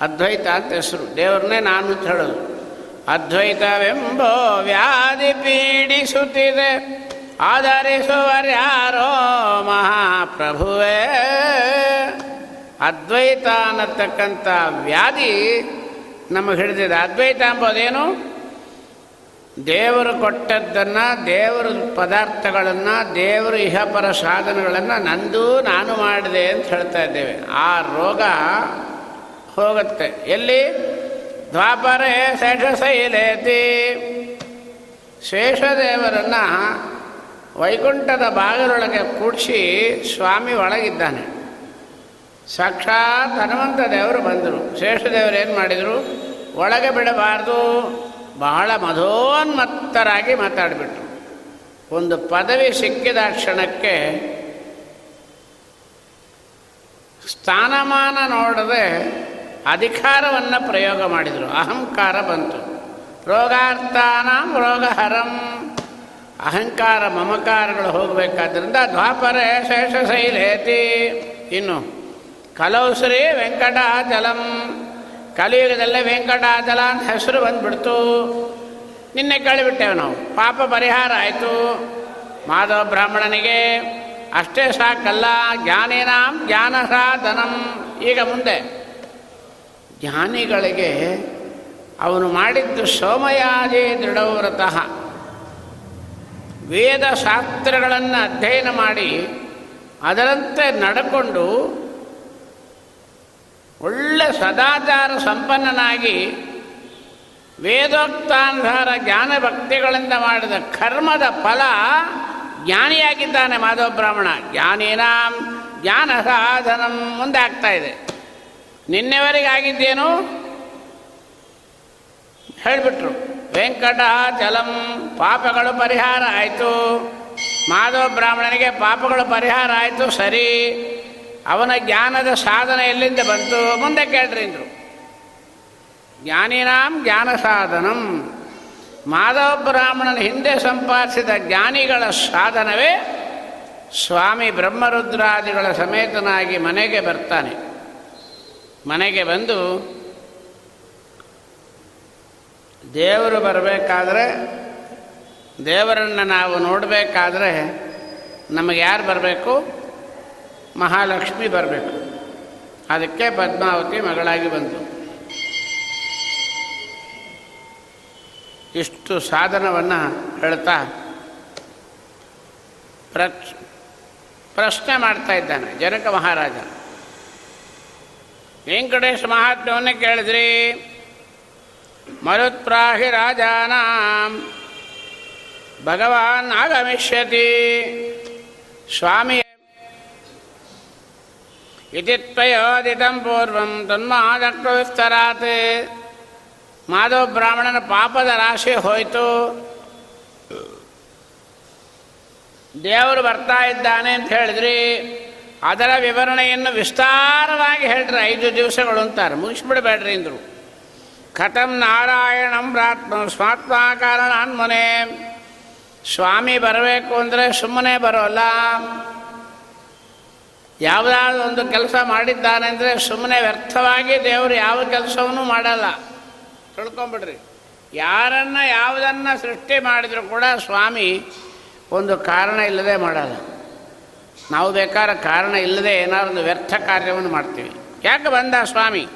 ಅದ್ವೈತ ಅಂತ ಹೆಸರು. ದೇವ್ರನ್ನೇ ನಾನು ಅಂತ ಹೇಳೋದು. ಅದ್ವೈತವೆಂಬೋ ವ್ಯಾಧಿ ಪೀಡಿಸುತ್ತಿದೆ. ಆಧರಿಸುವರ್ಯಾರೋ ಮಹಾಪ್ರಭುವೇ. ಅದ್ವೈತ ಅನ್ನತಕ್ಕಂಥ ವ್ಯಾಧಿ ನಮಗೆ ಹಿಡಿದಿದೆ. ಅದ್ವೈತ ಎಂಬುದೇನು? ದೇವರು ಕೊಟ್ಟದ್ದನ್ನು, ದೇವರ ಪದಾರ್ಥಗಳನ್ನು, ದೇವರು ಇಹಪರ ಸಾಧನಗಳನ್ನು ನಂದು ನಾನು ಮಾಡಿದೆ ಅಂತ ಹೇಳ್ತಾ ಇದ್ದೇವೆ. ಆ ರೋಗ ಹೋಗುತ್ತೆ. ಎಲ್ಲಿ? ದ್ವಾಪರೆ ಶೇಷಶೈಲೇತಿ. ಶೇಷದೇವರನ್ನು ವೈಕುಂಠದ ಬಾಗಿಲೊಳಗೆ ಕೂಡಿಸಿ ಸ್ವಾಮಿ ಒಳಗಿದ್ದಾನೆ. ಸಾಕ್ಷಾತ್ ಹನುಮಂತ ದೇವರು ಬಂದರು. ಶೇಷದೇವರು ಏನು ಮಾಡಿದರು? ಒಳಗೆ ಬಿಡಬಾರ್ದು. ಬಹಳ ಮಧೋನ್ಮತ್ತರಾಗಿ ಮಾತಾಡಿಬಿಟ್ರು. ಒಂದು ಪದವಿ ಸಿಕ್ಕಿದ ಕ್ಷಣಕ್ಕೆ ಸ್ಥಾನಮಾನ ನೋಡದೆ ಅಧಿಕಾರವನ್ನು ಪ್ರಯೋಗ ಮಾಡಿದರು. ಅಹಂಕಾರ ಬಂತು. ರೋಗಾರ್ಥಾನಾಂ ರೋಗಹರಂ. ಅಹಂಕಾರ ಮಮಕಾರಗಳು ಹೋಗಬೇಕಾದ್ರಿಂದ ದ್ವಾಪರೆ ಶೇಷಶೈಲೇತಿ. ಇನ್ನು ಕಲೌಶ್ರೀ ವೆಂಕಟಾಜಲಂ ಕಲಿಯುಗದಲ್ಲೇ ವೆಂಕಟಾಚಲ ಅಂತ ಹೆಸರು ಬಂದುಬಿಡ್ತು. ನಿನ್ನೆ ಕೇಳಿಬಿಟ್ಟೆವು ನಾವು. ಪಾಪ ಪರಿಹಾರ ಆಯಿತು. ಮಾಧವ ಬ್ರಾಹ್ಮಣನಿಗೆ, ಅಷ್ಟೇ ಸಾಕಲ್ಲ, ಜ್ಞಾನೇನಾಂ ಜ್ಞಾನ ಸಾಧನಂ. ಈಗ ಮುಂದೆ, ಜ್ಞಾನಿಗಳಿಗೆ ಅವನು ಮಾಡಿದ್ದು ಸೋಮಯಾಜಿ ದೃಢವ್ರತಃ. ವೇದ ಶಾಸ್ತ್ರಗಳನ್ನು ಅಧ್ಯಯನ ಮಾಡಿ, ಅದರಂತೆ ನಡ್ಕೊಂಡು ಒಳ್ಳೆ ಸದಾಚಾರ ಸಂಪನ್ನನಾಗಿ ವೇದೋಕ್ತಾಂಧಾರ ಜ್ಞಾನ ಭಕ್ತಿಗಳಿಂದ ಮಾಡಿದ ಕರ್ಮದ ಫಲ ಜ್ಞಾನಿಯಾಗಿದ್ದಾನೆ ಮಾಧವ ಬ್ರಾಹ್ಮಣ. ಜ್ಞಾನಿನಾಂ ಜ್ಞಾನ ಸಾಧನಂ ಮುಂದೆ ಆಗ್ತಾ ಇದೆ. ನಿನ್ನೆವರೆಗಾಗಿದ್ದೇನು? ಹೇಳಿಬಿಟ್ರು. ಜಲಂ ಪಾಪಗಳು ಪರಿಹಾರ ಆಯಿತು. ಮಾಧವ ಬ್ರಾಹ್ಮಣನಿಗೆ ಪಾಪಗಳು ಪರಿಹಾರ ಆಯಿತು. ಸರಿ. ಅವನ ಜ್ಞಾನದ ಸಾಧನ ಎಲ್ಲಿಂದ ಬಂತು? ಮುಂದೆ ಕೇಳ್ರಿ ಅಂದರು. ಜ್ಞಾನಿನಾಂ ಜ್ಞಾನ ಸಾಧನಂ. ಮಾಧವ ಬ್ರಾಹ್ಮಣನ ಹಿಂದೆ ಸಂಪಾದಿಸಿದ ಜ್ಞಾನಿಗಳ ಸಾಧನವೇ ಸ್ವಾಮಿ ಬ್ರಹ್ಮರುದ್ರಾದಿಗಳ ಸಮೇತನಾಗಿ ಮನೆಗೆ ಬರ್ತಾನೆ. ಮನೆಗೆ ಬಂದು ದೇವರು ಬರಬೇಕಾದ್ರೆ, ದೇವರನ್ನು ನಾವು ನೋಡಬೇಕಾದ್ರೆ ನಮಗೆ ಯಾರು ಬರಬೇಕು? ಮಹಾಲಕ್ಷ್ಮಿ ಬರಬೇಕು. ಅದಕ್ಕೆ ಪದ್ಮಾವತಿ ಮಗಳಾಗಿ ಬಂತು ಇಷ್ಟು ಸಾಧನವನ್ನು ಹೇಳ್ತಾ ಪ್ರಚ್, ಪ್ರಶ್ನೆ ಮಾಡ್ತಾ ಇದ್ದಾನೆ, ಜನಕ ಮಹಾರಾಜ. ವೆಂಕಟೇಶ ಮಹಾತ್ಮವನ್ನು ಕೇಳಿದ್ರಿ? ಮರುತ್ಪ್ರಾಹಿ ರಾಜಾನಾಂ, ಭಗವಾನ್ ಆಗಮಿಷ್ಯತಿ ಸ್ವಾಮಿ ತ್ವಯೋದಿತಂ ಪೂರ್ವಂ ತನ್ಮಾದಕ್ರು ವಿಸ್ತರಾತ್ ಮಾಧವ ಬ್ರಾಹ್ಮಣನ ಪಾಪದ ರಾಶಿ ಹೋಯಿತು. ದೇವರು ಬರ್ತಾ ಇದ್ದಾನೆ ಅಂತ ಹೇಳಿದ್ರಿ. ಅದರ ವಿವರಣೆಯನ್ನು ವಿಸ್ತಾರವಾಗಿ ಹೇಳ್ರಿ, ಐದು ದಿವಸಗಳು ಅಂತಾರೆ. ಮುಗಿಸ್ಬಿಡಬೇಡ್ರಿ ಅಂದರು. ಕಥಂ ನಾರಾಯಣಂ ರಾತ್ಮ ಸ್ವಾತ್ಮ ಕಾರಣಾನ್ಮನೆ ಸ್ವಾಮಿ ಬರಬೇಕು ಅಂದರೆ ಸುಮ್ಮನೆ ಬರೋಲ್ಲ. ಯಾವುದಾದ್ರು ಒಂದು ಕೆಲಸ ಮಾಡಿದ್ದಾನೆ ಅಂದರೆ ಸುಮ್ಮನೆ ವ್ಯರ್ಥವಾಗಿ ದೇವರು ಯಾವ ಕೆಲಸವನ್ನೂ ಮಾಡಲ್ಲ. ತಿಳ್ಕೊಂಬಿಡ್ರಿ. ಯಾರನ್ನು ಯಾವುದನ್ನು ಸೃಷ್ಟಿ ಮಾಡಿದರೂ ಕೂಡ ಸ್ವಾಮಿ ಒಂದು ಕಾರಣ ಇಲ್ಲದೆ ಮಾಡಲ್ಲ. ನಾವು ಬೇಕಾದ್ರೆ ಕಾರಣ ಇಲ್ಲದೆ ಏನಾದ್ರು ಒಂದು ವ್ಯರ್ಥ ಕಾರ್ಯವನ್ನು ಮಾಡ್ತೀವಿ. ಯಾಕೆ ಬಂದ ಸ್ವಾಮಿ?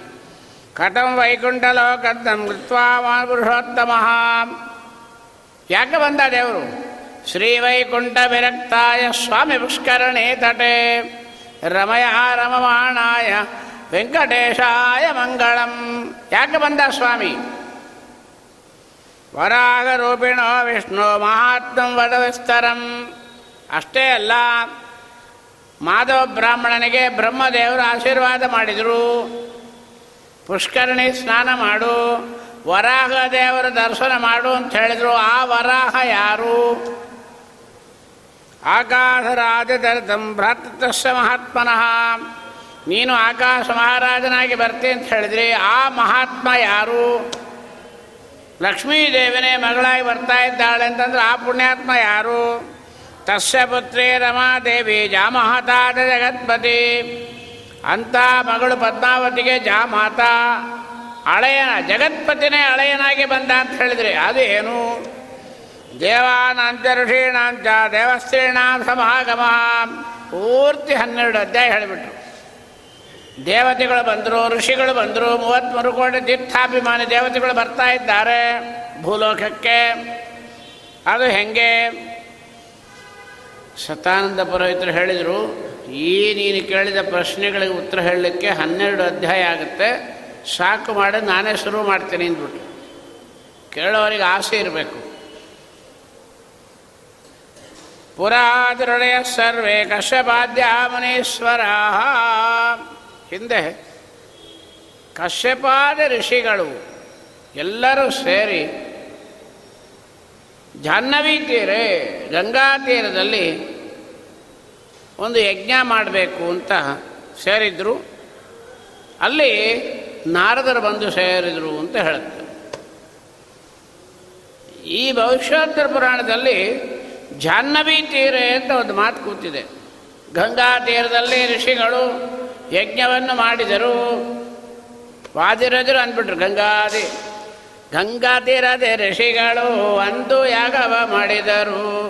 ಕಥಂ ವೈಕುಂಠ ಲೋಕದ ಮೃತ್ವಾ ಪುರುಷೋತ್ತಮ. ಯಾಕೆ ಬಂದ ದೇವರು? ಶ್ರೀ ವೈಕುಂಠ ವಿರಕ್ತಾಯ ಸ್ವಾಮಿ ಪುಷ್ಕರಣೆ ತಟೆ. ರಮಯ ರಮಮಾಣಾಯ ವೆಂಕಟೇಶಾಯ ಮಂಗಳಂ. ಯಾಕೆ ಬಂದ ಸ್ವಾಮಿ? ವರಾಗ ರೂಪಿಣೋ ವಿಷ್ಣು ಮಹಾತ್ಮ ವದ ವಿಸ್ತರಂ ಅಷ್ಟೇ ಅಲ್ಲ, ಮಾಧವ ಬ್ರಾಹ್ಮಣನಿಗೆ ಬ್ರಹ್ಮದೇವರು ಆಶೀರ್ವಾದ ಮಾಡಿದರು. ಪುಷ್ಕರಣಿ ಸ್ನಾನ ಮಾಡು, ವರಾಹ ದೇವರ ದರ್ಶನ ಮಾಡು ಅಂತ ಹೇಳಿದರು. ಆ ವರಾಹ ಯಾರು? ಆಕಾಶರಾಜದರ್ಧಂ ಭ್ರಾತೃತ್ವಸ್ಯ ಮಹಾತ್ಮನಃ. ನೀನು ಆಕಾಶ ಮಹಾರಾಜನಾಗಿ ಬರ್ತೀನಿ ಅಂತ ಹೇಳಿದ್ರಿ ಆ ಮಹಾತ್ಮ ಯಾರು? ಲಕ್ಷ್ಮೀದೇವಿನೇ ಮಗಳಾಗಿ ಬರ್ತಾ ಇದ್ದಾಳೆ ಅಂತಂದ್ರೆ ಆ ಪುಣ್ಯಾತ್ಮ ಯಾರು? ತಸ್ಯ ಪುತ್ರಿ ರಮಾದೇವಿ ಜಾಮಹತಾದ ಜಗತ್ಪತಿ ಅಂತ ಮಗಳು ಪದ್ಮಾವತಿಗೆ ಜಾಮಾತ. ಅಳೆಯನ ಜಗತ್ಪತಿನೇ ಅಳೆಯನಾಗಿ ಬಂದ ಅಂತ ಹೇಳಿದ್ರಿ ಅದು ಏನು? ದೇವಾನಾಂಚ ದೇವಸ್ತ್ರೀಣಾಂ ಸಮಾಗಮ. ಪೂರ್ತಿ ಹನ್ನೆರಡು ಅಧ್ಯಾಯ ಹೇಳಿಬಿಟ್ರು. ದೇವತೆಗಳು ಬಂದರು, ಋಷಿಗಳು ಬಂದರು ಮೂವತ್ತ್ಮೂರು ಕೋಟಿ ತೀರ್ಥಾಭಿಮಾನಿ ದೇವತೆಗಳು ಬರ್ತಾ ಇದ್ದಾರೆ ಭೂಲೋಕಕ್ಕೆ. ಅದು ಹೆಂಗೆ? ಶತಾನಂದ ಪುರೋಹಿತರು ಹೇಳಿದರು, ಈ ನೀನು ಕೇಳಿದ ಪ್ರಶ್ನೆಗಳಿಗೆ ಉತ್ತರ ಹೇಳಲಿಕ್ಕೆ ಹನ್ನೆರಡು ಅಧ್ಯಾಯ ಆಗುತ್ತೆ. ಸಾಕು ಮಾಡಿ, ನಾನೇ ಶುರು ಮಾಡ್ತೀನಿ ಅಂದ್ಬಿಟ್ಟು ಕೇಳೋರಿಗೆ ಆಸೆ ಇರಬೇಕು. ಪುರಾದೃಢಯ ಸರ್ವೇ ಕಶ್ಯಪಾದ್ಯ ಮುನೀಶ್ವರ ಹಿಂದೆ ಕಶ್ಯಪಾದ ಋಷಿಗಳು ಎಲ್ಲರೂ ಸೇರಿ ಜಾಹ್ನವಿ ತೀರೆ ಗಂಗಾ ತೀರದಲ್ಲಿ ಒಂದು ಯಜ್ಞ ಮಾಡಬೇಕು ಅಂತ ಸೇರಿದ್ರು. ಅಲ್ಲಿ ನಾರದರು ಬಂದು ಸೇರಿದರು ಅಂತ ಹೇಳುತ್ತೆ. ಈ ಭವಿಷ್ಯೋತ್ತರ ಪುರಾಣದಲ್ಲಿ ಜಾಹ್ನವಿ ತೀರೆ ಅಂತ ಒಂದು ಮಾತು ಕೂತಿದೆ. ಗಂಗಾ ತೀರದಲ್ಲಿ ಋಷಿಗಳು ಯಜ್ಞವನ್ನು ಮಾಡಿದರು. ವಾದಿರಜರು ಅಂದ್ಬಿಟ್ರು, ಗಂಗಾದಿ, ಗಂಗಾ ತೀರದೆ ಋಷಿಗಳು ಅಂದು ಯಾಗವ ಮಾಡಿದರು.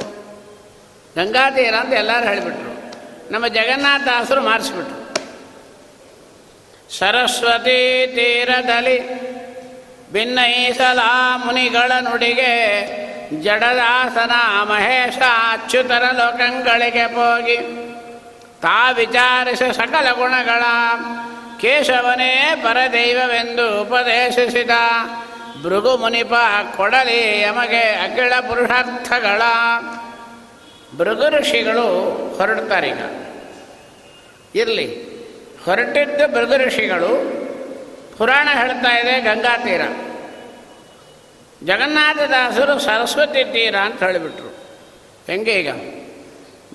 ಗಂಗಾ ತೀರ ಅಂತ ಎಲ್ಲರೂ ಹೇಳಿಬಿಟ್ರು. ನಮ್ಮ ಜಗನ್ನಾಥಾಸರು ಮಾರಿಸ್ಬಿಟ್ರು. ಸರಸ್ವತಿ ತೀರದಲ್ಲಿ ಭಿನ್ನೈಸಲ ಮುನಿಗಳ ನುಡಿಗೆ ಜಡದಾಸನ ಮಹೇಶ ಅಚ್ಯುತರ ಲೋಕಂಗಳಿಗೆ ಹೋಗಿ. ತಾ ವಿಚಾರಿಸ ಸಕಲ ಗುಣಗಳ ಕೇಶವನೇ ಪರದೈವವೆಂದು ಉಪದೇಶಿಸಿದ ಭೃಗು ಮುನಿಪ ಕೊಡಲಿ ಯಮಗೆ ಅಖಿಳ ಪುರುಷಾರ್ಥಗಳ. ಭೃಗು ಋಷಿಗಳು ಹೊರಡ್ತಾರೀಗ. ಇರಲಿ, ಹೊರಟಿದ್ದ ಭೃಗು ಋಷಿಗಳು ಪುರಾಣ ಹೇಳ್ತಾ ಇದೆ ಗಂಗಾ ತೀರ. ಜಗನ್ನಾಥದಾಸರು ಸರಸ್ವತಿ ತೀರ ಅಂತ ಹೇಳಿಬಿಟ್ರು. ಹೆಂಗೆ ಈಗ?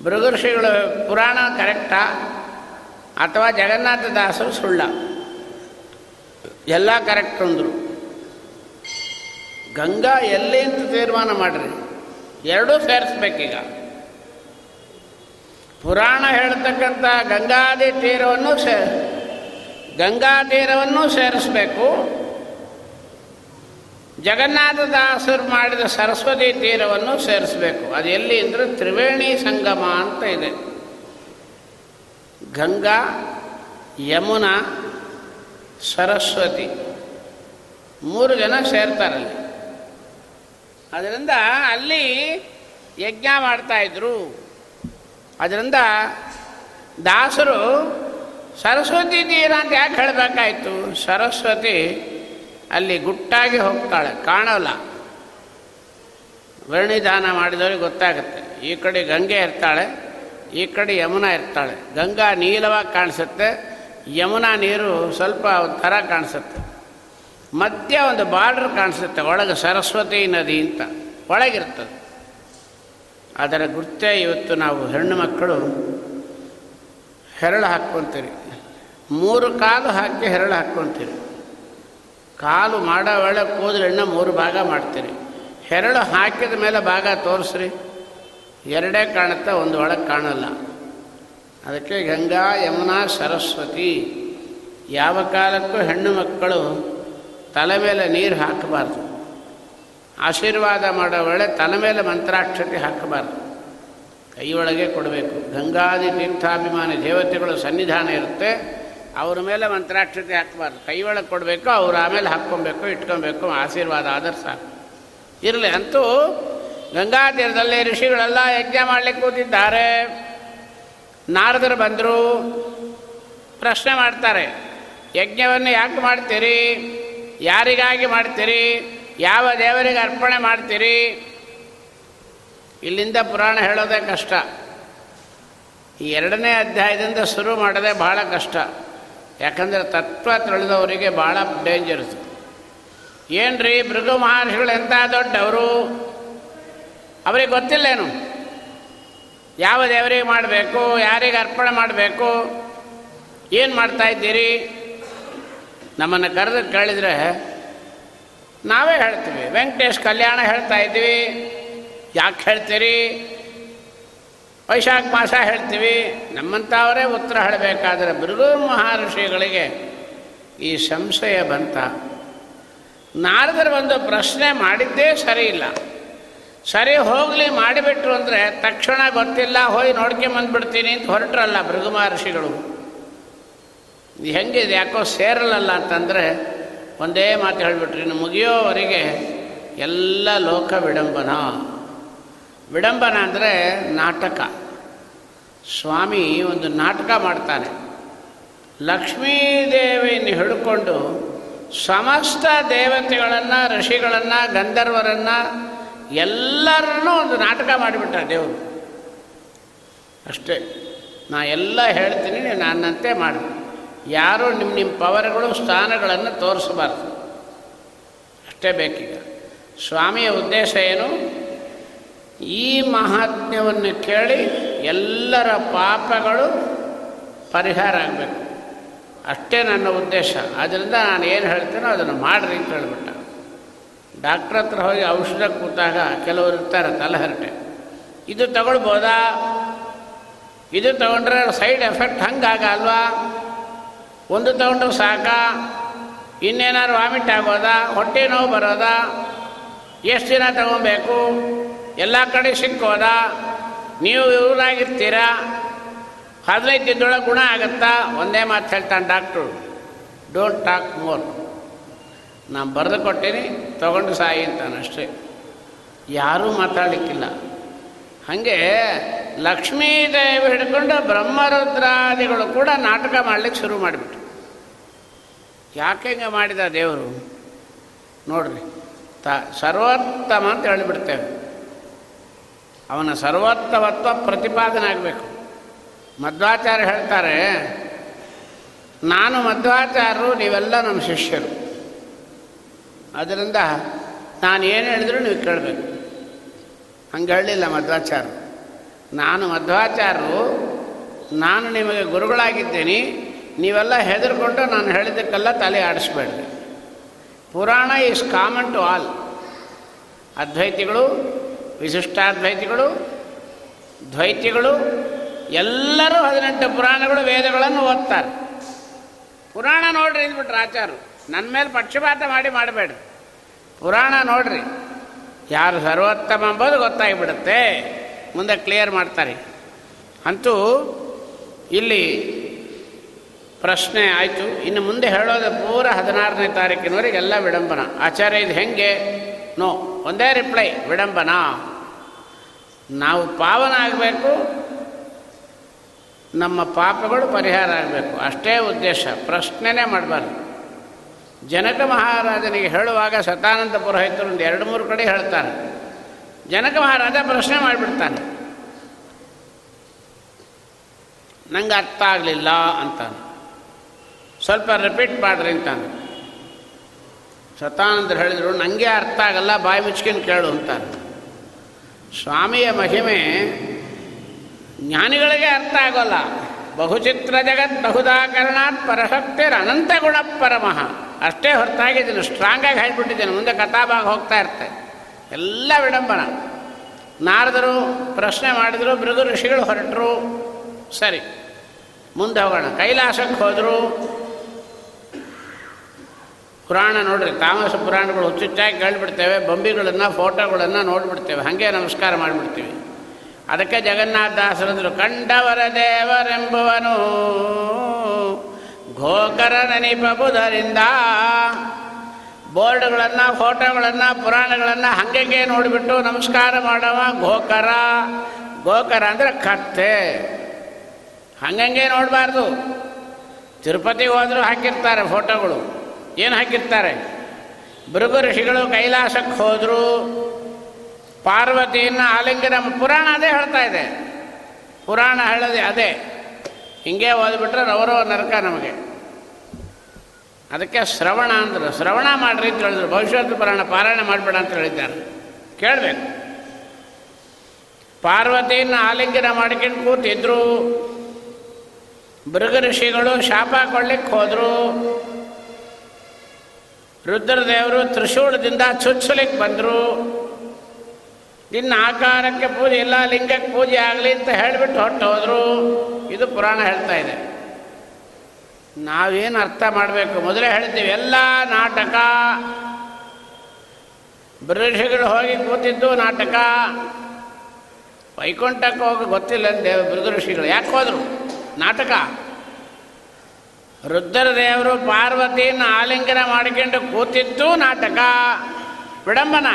ಭೃಗು ಋಷಿಗಳು ಪುರಾಣ ಕರೆಕ್ಟಾ? ಅಥವಾ ಜಗನ್ನಾಥದಾಸರು ಸುಳ್ಳ? ಎಲ್ಲ ಕರೆಕ್ಟ್ ಅಂದರು. ಗಂಗಾ ಎಲ್ಲಿ ಅಂತ ತೀರ್ಮಾನ ಮಾಡಿರಿ. ಎರಡೂ ಸೇರಿಸ್ಬೇಕೀಗ. ಪುರಾಣ ಹೇಳ್ತಕ್ಕಂಥ ಗಂಗಾದಿ ತೀರವನ್ನು ಸೇ ಗಂಗಾ ತೀರವನ್ನು ಸೇರಿಸಬೇಕು. ಜಗನ್ನಾಥದಾಸರು ಮಾಡಿದ ಸರಸ್ವತಿ ತೀರವನ್ನು ಸೇರಿಸಬೇಕು. ಅದು ಎಲ್ಲಿ ಅಂದರೆ ತ್ರಿವೇಣಿ ಸಂಗಮ ಅಂತ ಇದೆ. ಗಂಗಾ, ಯಮುನಾ, ಸರಸ್ವತಿ ಮೂರು ಜನ ಸೇರ್ತಾರಲ್ಲಿ ಅದರಿಂದ ಅಲ್ಲಿ ಯಜ್ಞ ಮಾಡ್ತಾಯಿದ್ರು ಅದರಿಂದ ದಾಸರು ಸರಸ್ವತಿ ತೀರ ಅಂತ ಯಾಕೆ ಹೇಳಬೇಕಾಯ್ತು ಸರಸ್ವತಿ ಅಲ್ಲಿ ಗುಟ್ಟಾಗಿ ಹೋಗ್ತಾಳೆ, ಕಾಣಲ್ಲ. ವರ್ಣಿದಾನ ಮಾಡಿದವ್ರಿಗೆ ಗೊತ್ತಾಗುತ್ತೆ. ಈ ಕಡೆ ಗಂಗೆ ಇರ್ತಾಳೆ, ಈ ಕಡೆ ಯಮುನಾ ಇರ್ತಾಳೆ. ಗಂಗಾ ನೀಲವಾಗಿ ಕಾಣಿಸುತ್ತೆ, ಯಮುನಾ ನೀರು ಸ್ವಲ್ಪ ಥರ ಕಾಣಿಸುತ್ತೆ. ಮಧ್ಯ ಒಂದು ಬಾರ್ಡರ್ ಕಾಣಿಸುತ್ತೆ, ಒಳಗೆ ಸರಸ್ವತಿ ನದಿ ಅಂತ. ಒಳಗಿರ್ತದೆ. ಅದರ ಗುರ್ತೇ, ಇವತ್ತು ನಾವು ಹೆಣ್ಣು ಮಕ್ಕಳು ಹೆರಳು ಹಾಕ್ಕೊತೀರಿ. ಮೂರು ಕಾಲು ಹಾಕಿ ಹೆರಳು ಹಾಕ್ಕೊತೀರಿ. ಕಾಲು ಮಾಡೋ ಕೂದಲು ಎಣ್ಣೆ ಮೂರು ಭಾಗ ಮಾಡ್ತೀರಿ. ಹೆರಳು ಹಾಕಿದ ಮೇಲೆ ಭಾಗ ತೋರಿಸ್ರಿ. ಎರಡೇ ಕಾಣುತ್ತಾ, ಒಂದು ಒಳಗೆ ಕಾಣಲ್ಲ. ಅದಕ್ಕೆ ಗಂಗಾ, ಯಮುನಾ, ಸರಸ್ವತಿ. ಯಾವ ಕಾಲಕ್ಕೂ ಹೆಣ್ಣು ಮಕ್ಕಳು ತಲೆ ಮೇಲೆ ನೀರು ಹಾಕಬಾರ್ದು. ಆಶೀರ್ವಾದ ಮಾಡೋ ವೇಳೆ ತಲೆ ಮೇಲೆ ಮಂತ್ರಾಕ್ಷತೆ ಹಾಕಬಾರ್ದು. ಕೈಯೊಳಗೆ ಕೊಡಬೇಕು. ಗಂಗಾದಿ ತೀರ್ಥಾಭಿಮಾನಿ ದೇವತೆಗಳು ಸನ್ನಿಧಾನ ಇರುತ್ತೆ. ಅವ್ರ ಮೇಲೆ ಮಂತ್ರಾಕ್ಷತೆ ಹಾಕಬಾರ್ದು. ಕೈ ಒಳಗೆ ಕೊಡಬೇಕು, ಅವ್ರು ಆಮೇಲೆ ಹಾಕ್ಕೊಬೇಕು, ಇಟ್ಕೊಬೇಕು, ಆಶೀರ್ವಾದ ಆದ್ರೆ ಸಾಕು. ಇರಲಿ ಅಂತೂ ಗಂಗಾ ತೀರದಲ್ಲಿ ಋಷಿಗಳೆಲ್ಲ ಯಜ್ಞ ಮಾಡಲಿಕ್ಕೆ ಕೂತಿದ್ದಾರೆ. ನಾರದರು ಬಂದರು, ಪ್ರಶ್ನೆ ಮಾಡ್ತಾರೆ, ಯಜ್ಞವನ್ನು ಯಾಕೆ ಮಾಡ್ತೀರಿ? ಯಾರಿಗಾಗಿ ಮಾಡ್ತೀರಿ? ಯಾವ ದೇವರಿಗೆ ಅರ್ಪಣೆ ಮಾಡ್ತೀರಿ? ಇಲ್ಲಿಂದ ಪುರಾಣ ಹೇಳೋದೇ ಕಷ್ಟ. ಈ ಎರಡನೇ ಅಧ್ಯಾಯದಿಂದ ಶುರು ಮಾಡೋದೇ ಭಾಳ ಕಷ್ಟ. ಯಾಕಂದರೆ ತತ್ವ ತಿಳಿದವರಿಗೆ ಭಾಳ ಡೇಂಜರಸ್ ಏನು ರೀ ಭೃಗು ಮಹರ್ಷಿಗಳು ಎಂಥ ದೊಡ್ಡವರು? ಗೊತ್ತಿಲ್ಲ ಗೊತ್ತಿಲ್ಲೇನು? ಯಾವ ದೇವರಿಗೆ ಮಾಡಬೇಕು, ಯಾರಿಗೆ ಅರ್ಪಣೆ ಮಾಡಬೇಕು, ಏನು ಮಾಡ್ತಾ ಇದ್ದೀರಿ? ನಮ್ಮನ್ನು ಕರೆದು ಕೇಳಿದರೆ ನಾವೇ ಹೇಳ್ತೀವಿ. ವೆಂಕಟೇಶ್ ಕಲ್ಯಾಣ ಹೇಳ್ತಾ ಇದ್ವಿ ಯಾಕೆ ಹೇಳ್ತೀರಿ? ವೈಶಾಖ ಮಾಸ ಹೇಳ್ತೀವಿ. ನಮ್ಮಂಥವರೇ ಉತ್ತರ ಹೇಳಬೇಕಾದ್ರೆ ಭೃಗು ಮಹರ್ಷಿಗಳಿಗೆ ಈ ಸಂಶಯ ಬಂತ. ನಾರದರು ಒಂದು ಪ್ರಶ್ನೆ ಮಾಡಿದ್ದೇ ಸರಿ ಇಲ್ಲ ಸರಿ ಹೋಗಲಿ ಮಾಡಿಬಿಟ್ರು ಅಂದರೆ ತಕ್ಷಣ ಗೊತ್ತಿಲ್ಲ ಹೋಗಿ ನೋಡ್ಕೊಂಬಂದ್ಬಿಡ್ತೀನಿ ಅಂತ ಹೊರಟ್ರಲ್ಲ ಭೃಗು ಮಹರ್ಷಿಗಳು. ಇದು ಹೆಂಗಿದೆ, ಯಾಕೋ ಸೇರಲ್ಲ ಅಂತಂದರೆ ಒಂದೇ ಮಾತು ಹೇಳಿಬಿಟ್ರಿ. ಇನ್ನು ಮುಗಿಯೋವರೆಗೆ ಎಲ್ಲ ಲೋಕ ವಿಡಂಬನ. ವಿಡಂಬನ ಅಂದರೆ ನಾಟಕ. ಸ್ವಾಮಿ ಒಂದು ನಾಟಕ ಮಾಡ್ತಾನೆ. ಲಕ್ಷ್ಮೀದೇವಿಯನ್ನು ಹಿಡ್ಕೊಂಡು ಸಮಸ್ತ ದೇವತೆಗಳನ್ನು, ಋಷಿಗಳನ್ನು, ಗಂಧರ್ವರನ್ನು ಎಲ್ಲರನ್ನೂ ಒಂದು ನಾಟಕ ಮಾಡಿಬಿಟ್ಟ ದೇವರು. ಅಷ್ಟೇ, ನಾ ಎಲ್ಲ ಹೇಳ್ತೀನಿ ನೀವು ನನ್ನಂತೆ ಮಾಡಿ. ಯಾರು ನಿಮ್ಮ ನಿಮ್ಮ ಪವರ್ಗಳು, ಸ್ಥಾನಗಳನ್ನು ತೋರಿಸಬಾರ್ದು. ಅಷ್ಟೇ ಬೇಕೀಗ. ಸ್ವಾಮಿಯ ಉದ್ದೇಶ ಏನು? ಈ ಮಹಾತ್ಮ್ಯವನ್ನು ಕೇಳಿ ಎಲ್ಲರ ಪಾಪಗಳು ಪರಿಹಾರ ಆಗಬೇಕು. ಅಷ್ಟೇ ನನ್ನ ಉದ್ದೇಶ. ಆದ್ದರಿಂದ ನಾನು ಏನು ಹೇಳ್ತೀನೋ ಅದನ್ನು ಮಾಡಿರಿ ಅಂತ ಹೇಳಿಬಿಟ್ಟ. ಡಾಕ್ಟ್ರ್ ಹತ್ರ ಹೋಗಿ ಔಷಧ ಕೂತಾಗ ಕೆಲವರು ಇರ್ತಾರೆ ತಲೆಹರಟೆ. ಇದು ತಗೊಳ್ಬೋದಾ? ಇದು ತಗೊಂಡ್ರೆ ಸೈಡ್ ಎಫೆಕ್ಟ್ ಹಂಗಾಗಲ್ವಾ? ಒಂದು ತಗೊಂಡ್ರೆ ಸಾಕಾ? ಇನ್ನೇನಾದ್ರು ವಾಮಿಟ್ ಆಗೋದಾ? ಹೊಟ್ಟೆ ನೋವು ಬರೋದಾ? ಎಷ್ಟು ದಿನ ತಗೊಬೇಕು? ಎಲ್ಲ ಕಡೆ ಸಿಕ್ಕೋದ ನೀವು ಇವರಾಗಿರ್ತೀರಾ ಹದಿನೈದು ದಿನದೊಳಗೆ ಗುಣ ಆಗುತ್ತಾ? ಒಂದೇ ಮಾತು ಹೇಳ್ತಾನೆ ಡಾಕ್ಟ್ರು. ಡೋಂಟ್ ಟಾಕ್ ಮೋರ್ ನಾನು ಬರೆದು ಕೊಟ್ಟೀನಿ, ತಗೊಂಡು ಸಾಯಿ ಅಂತಾನೆ ಅಷ್ಟೇ. ಯಾರೂ ಮಾತಾಡಲಿಕ್ಕಿಲ್ಲ. ಹಾಗೆ ಲಕ್ಷ್ಮೀದೇವಿ ಹಿಡ್ಕೊಂಡು ಬ್ರಹ್ಮರುದ್ರಾದಿಗಳು ಕೂಡ ನಾಟಕ ಮಾಡಲಿಕ್ಕೆ ಶುರು ಮಾಡಿಬಿಟ್ರು. ಯಾಕೆ ಹಿಂಗೆ ಮಾಡಿದ ದೇವರು? ನೋಡ್ರಿ, ತ ಸರ್ವೋತ್ತಮ ಅಂತ ಹೇಳಿಬಿಡ್ತೇವೆ. ಅವನ ಸರ್ವೋತ್ತಮತ್ವ ಪ್ರತಿಪಾದನೆ ಆಗಬೇಕು ಮಧ್ವಾಚಾರ್ಯ ಹೇಳ್ತಾರೆ, ನಾನು ಮಧ್ವಾಚಾರ್ಯರು ನೀವೆಲ್ಲ ನಮ್ಮ ಶಿಷ್ಯರು. ಅದರಿಂದ ನಾನು ಏನು ಹೇಳಿದ್ರು ನೀವು ಕೇಳಬೇಕು. ಹಂಗೆ ಹೇಳಲಿಲ್ಲ ಮಧ್ವಾಚಾರ್ಯರು ನಾನು ಮಧ್ವಾಚಾರ್ಯರು ನಾನು ನಿಮಗೆ ಗುರುಗಳಾಗಿದ್ದೇನೆ. ನೀವೆಲ್ಲ ಹೆದರ್ಕೊಂಡು ನಾನು ಹೇಳಿದ್ದಕ್ಕೆಲ್ಲ ತಲೆ ಆಡಿಸ್ಬೇಡ್ರಿ. Purana is common to all. ಅದ್ವೈತಿಗಳು ವಿಶಿಷ್ಟಾದ್ವೈತಿಗಳು ದ್ವೈತಿಗಳು, ಎಲ್ಲರೂ ಹದಿನೆಂಟು ಪುರಾಣಗಳು, ವೇದಗಳನ್ನು ಓದ್ತಾರೆ. ಪುರಾಣ ನೋಡ್ರಿ ಅಂದ್ಬಿಟ್ರೆ ಆಚಾರು. ನನ್ನ ಮೇಲೆ ಪಕ್ಷಪಾತ ಮಾಡಿ ಮಾಡಬೇಡ್ರಿ. ಪುರಾಣ ನೋಡ್ರಿ. ಯಾರು ಸರ್ವೋತ್ತಮ ಎಂಬುದು ಗೊತ್ತಾಗಿಬಿಡುತ್ತೆ. ಮುಂದೆ ಕ್ಲಿಯರ್ ಮಾಡ್ತಾರೆ. ಅಂತೂ ಇಲ್ಲಿ ಪ್ರಶ್ನೆ ಆಯಿತು. ಇನ್ನು ಮುಂದೆ ಹೇಳೋದು ಪೂರ ಹದಿನಾರನೇ ತಾರೀಕಿನವರೆಗೆ ಎಲ್ಲ ವಿಡಂಬನ. ಆಚಾರ್ಯ ಇದು ಹೆಂಗೆ? ನೋ, ಒಂದೇ ರಿಪ್ಲೈ ವಿಡಂಬನ. ನಾವು ಪಾವನ ಆಗಬೇಕು ನಮ್ಮ ಪಾಪಗಳು ಪರಿಹಾರ ಆಗಬೇಕು. ಅಷ್ಟೇ ಉದ್ದೇಶ, ಪ್ರಶ್ನೆನೇ ಮಾಡಬಾರ್ದು. ಜನಕ ಮಹಾರಾಜನಿಗೆ ಹೇಳುವಾಗ ಸತಾನಂದ ಪುರೋಹಿತರು ಒಂದು ಎರಡು ಮೂರು ಕಡೆ ಹೇಳ್ತಾರೆ. ಜನಕ ಮಹಾರಾಜ ಪ್ರಶ್ನೆ ಮಾಡಿಬಿಡ್ತಾನೆ. ನಂಗೆ ಅರ್ಥ ಆಗಲಿಲ್ಲ ಅಂತಾನೆ. ಸ್ವಲ್ಪ ರಿಪೀಟ್ ಮಾಡ್ರಿ ಅಂತಾನೆ. ಸತಾನಂದರು ಹೇಳಿದರು ನನಗೆ ಅರ್ಥ ಆಗಲ್ಲ, ಬಾಯಿ ಮುಚ್ಕೊಂಡು ಕೇಳು ಅಂತಾರೆ. ಸ್ವಾಮಿಯ ಮಹಿಮೆ ಜ್ಞಾನಿಗಳಿಗೆ ಅರ್ಥ ಆಗೋಲ್ಲ. ಬಹುಚಿತ್ರ ಜಗತ್, ಬಹುದಾಕರಣಾತ್, ಪರಶಕ್ತಿರ್ ಅನಂತ ಗುಣ ಪರಮಃ. ಅಷ್ಟೇ ಹೊರತಾಗಿದ್ದೀನಿ ಸ್ಟ್ರಾಂಗಾಗಿ ಹೇಳ್ಬಿಟ್ಟಿದ್ದೇನೆ, ಮುಂದೆ ಕಥಾಭಾಗ ಹೋಗ್ತಾ ಇರ್ತೆ ಎಲ್ಲ ವಿಡಂಬನ. ನಾರದರು ಪ್ರಶ್ನೆ ಮಾಡಿದರು ಭೃಗು ಋಷಿಗಳು ಹೊರಟರು. ಸರಿ, ಮುಂದೆ ಹೋಗೋಣ. ಕೈಲಾಸಕ್ಕೆ ಹೋದರು. ಪುರಾಣ ನೋಡ್ರಿ, ತಾಮಸ ಪುರಾಣಗಳು ಹುಚ್ಚುಚ್ಚಾಗಿ ಕೇಳಿಬಿಡ್ತೇವೆ, ಬೊಂಬಿಗಳನ್ನು, ಫೋಟೋಗಳನ್ನು ನೋಡಿಬಿಡ್ತೇವೆ, ಹಾಗೆ ನಮಸ್ಕಾರ ಮಾಡಿಬಿಡ್ತೀವಿ. ಅದಕ್ಕೆ ಜಗನ್ನಾಥದಾಸರಂದರು ಕಂಡವರ ದೇವರೆಂಬುವನು ಘೋಕರ ನೆನಪಬುದರಿಂದ ಬೋರ್ಡ್ಗಳನ್ನು, ಫೋಟೋಗಳನ್ನು, ಪುರಾಣಗಳನ್ನು ಹಂಗೆ ನೋಡಿಬಿಟ್ಟು ನಮಸ್ಕಾರ ಮಾಡವ ಗೋಕರ. ಗೋಕರ ಅಂದರೆ ಕತ್ತೆ. ಹಂಗಂಗೆ ನೋಡಬಾರ್ದು. ತಿರುಪತಿಗೆ ಹೋದರೂ ಹಾಕಿರ್ತಾರೆ ಫೋಟೋಗಳು. ಏನು ಹಾಕಿರ್ತಾರೆ? ಭೃಗು ಋಷಿಗಳು ಕೈಲಾಸಕ್ಕೆ ಹೋದರು. ಪಾರ್ವತಿಯನ್ನು ಆಲಿಂಗನ ಪುರಾಣ ಅದೇ ಹೇಳ್ತಾ ಇದೆ. ಪುರಾಣ ಹೇಳದೆ ಅದೇ. ಹಿಂಗೆ ಓದ್ಬಿಟ್ರೆ ರವರವ ನರಕ ನಮಗೆ. ಅದಕ್ಕೆ ಶ್ರವಣ ಅಂದರು. ಶ್ರವಣ ಮಾಡ್ರಿ ಅಂತ ಹೇಳಿದ್ರು. ಭವಿಷ್ಯದ ಪುರಾಣ ಪಾರಾಯಣ ಮಾಡಬೇಡ ಅಂತ ಹೇಳಿದ್ದಾರೆ. ಕೇಳಬೇಕು. ಪಾರ್ವತಿಯನ್ನು ಆಲಿಂಗನ ಮಾಡ್ಕೊಂಡು ಕೂತಿದ್ರು. ಭೃಗ ಋಷಿಗಳು ಶಾಪ ಕೊಡ್ಲಿಕ್ಕೆ ಹೋದರು. ರುದ್ರದೇವರು ತ್ರಿಶೂಲದಿಂದ ಚುಚ್ಚಲಿಕ್ಕೆ ಬಂದರು. ಇನ್ನು ಆಕಾರಕ್ಕೆ ಪೂಜೆ ಇಲ್ಲ, ಲಿಂಗಕ್ಕೆ ಪೂಜೆ ಆಗಲಿ ಅಂತ ಹೇಳಿಬಿಟ್ಟು ಹೊಟ್ಟು ಹೋದರು ಇದು ಪುರಾಣ ಹೇಳ್ತಾ ಇದೆ. ನಾವೇನು ಅರ್ಥ ಮಾಡಬೇಕು? ಮೊದಲೇ ಹೇಳ್ತೀವಿ, ಎಲ್ಲ ನಾಟಕ. ಋಷಿಗಳು ಹೋಗಿ ಕೂತಿದ್ದು ನಾಟಕ. ವೈಕುಂಠಕ್ಕೆ ಹೋಗಿ ಗೊತ್ತಿಲ್ಲ ದೇವ ಮೃಗ ಋಷಿಗಳು ಯಾಕೆ ಹೋದರು? ನಾಟಕ. ರುದ್ರದೇವರು ಪಾರ್ವತಿಯನ್ನು ಆಲಿಂಗನ ಮಾಡಿಕೊಂಡು ಕೂತಿತ್ತು ನಾಟಕ. ವಿಡಂಬನ.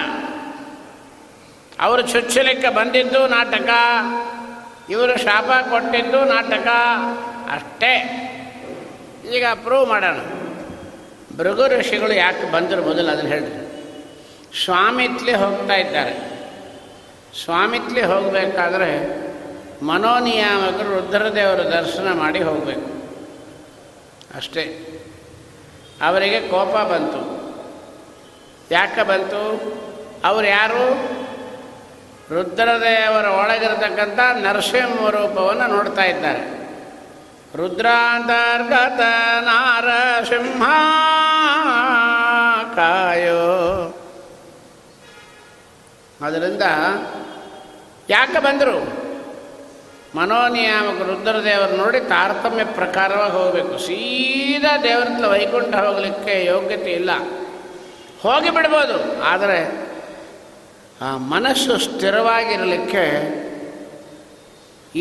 ಅವರು ಚುಚ್ಚಲಿಕ್ಕೆ ಬಂದಿದ್ದು ನಾಟಕ. ಇವರು ಶಾಪ ಕೊಟ್ಟಿದ್ದು ನಾಟಕ. ಅಷ್ಟೇ. ಈಗ ಪ್ರೂವ್ ಮಾಡೋಣ. ಭೃಗು ಋಷಿಗಳು ಯಾಕೆ ಬಂದರು ಮೊದಲು ಅದನ್ನು ಹೇಳಿದ್ರು. ಸ್ವಾಮಿತ್ಲಿ ಹೋಗ್ತಾ ಇದ್ದಾರೆ. ಸ್ವಾಮಿತ್ಲಿ ಹೋಗಬೇಕಾದ್ರೆ ಮನೋನಿಯಾಮಕರು ರುದ್ರದೇವರ ದರ್ಶನ ಮಾಡಿ ಹೋಗಬೇಕು. ಅಷ್ಟೇ. ಅವರಿಗೆ ಕೋಪ ಬಂತು. ಯಾಕೆ ಬಂತು? ಅವರು ಯಾರು? ರುದ್ರದೇವರ ಒಳಗಿರತಕ್ಕಂಥ ನರಸಿಂಹ ರೂಪವನ್ನು ನೋಡ್ತಾ ಇದ್ದಾರೆ. ರುದ್ರಾಂತರ್ಗತ ನಾರಸಿಂಹ ಕಾಯೋ. ಅದರಿಂದ ಯಾಕೆ ಬಂದರು? ಮನೋನಿಯಾಮಕ ರುದ್ರದೇವರು ನೋಡಿ ತಾರತಮ್ಯ ಪ್ರಕಾರವಾಗಿ ಹೋಗಬೇಕು. ಸೀದಾ ದೇವರತ್ರ ವೈಕುಂಠ ಹೋಗಲಿಕ್ಕೆ ಯೋಗ್ಯತೆ ಇಲ್ಲ. ಹೋಗಿ ಬಿಡ್ಬೋದು, ಆದರೆ ಆ ಮನಸ್ಸು ಸ್ಥಿರವಾಗಿರಲಿಕ್ಕೆ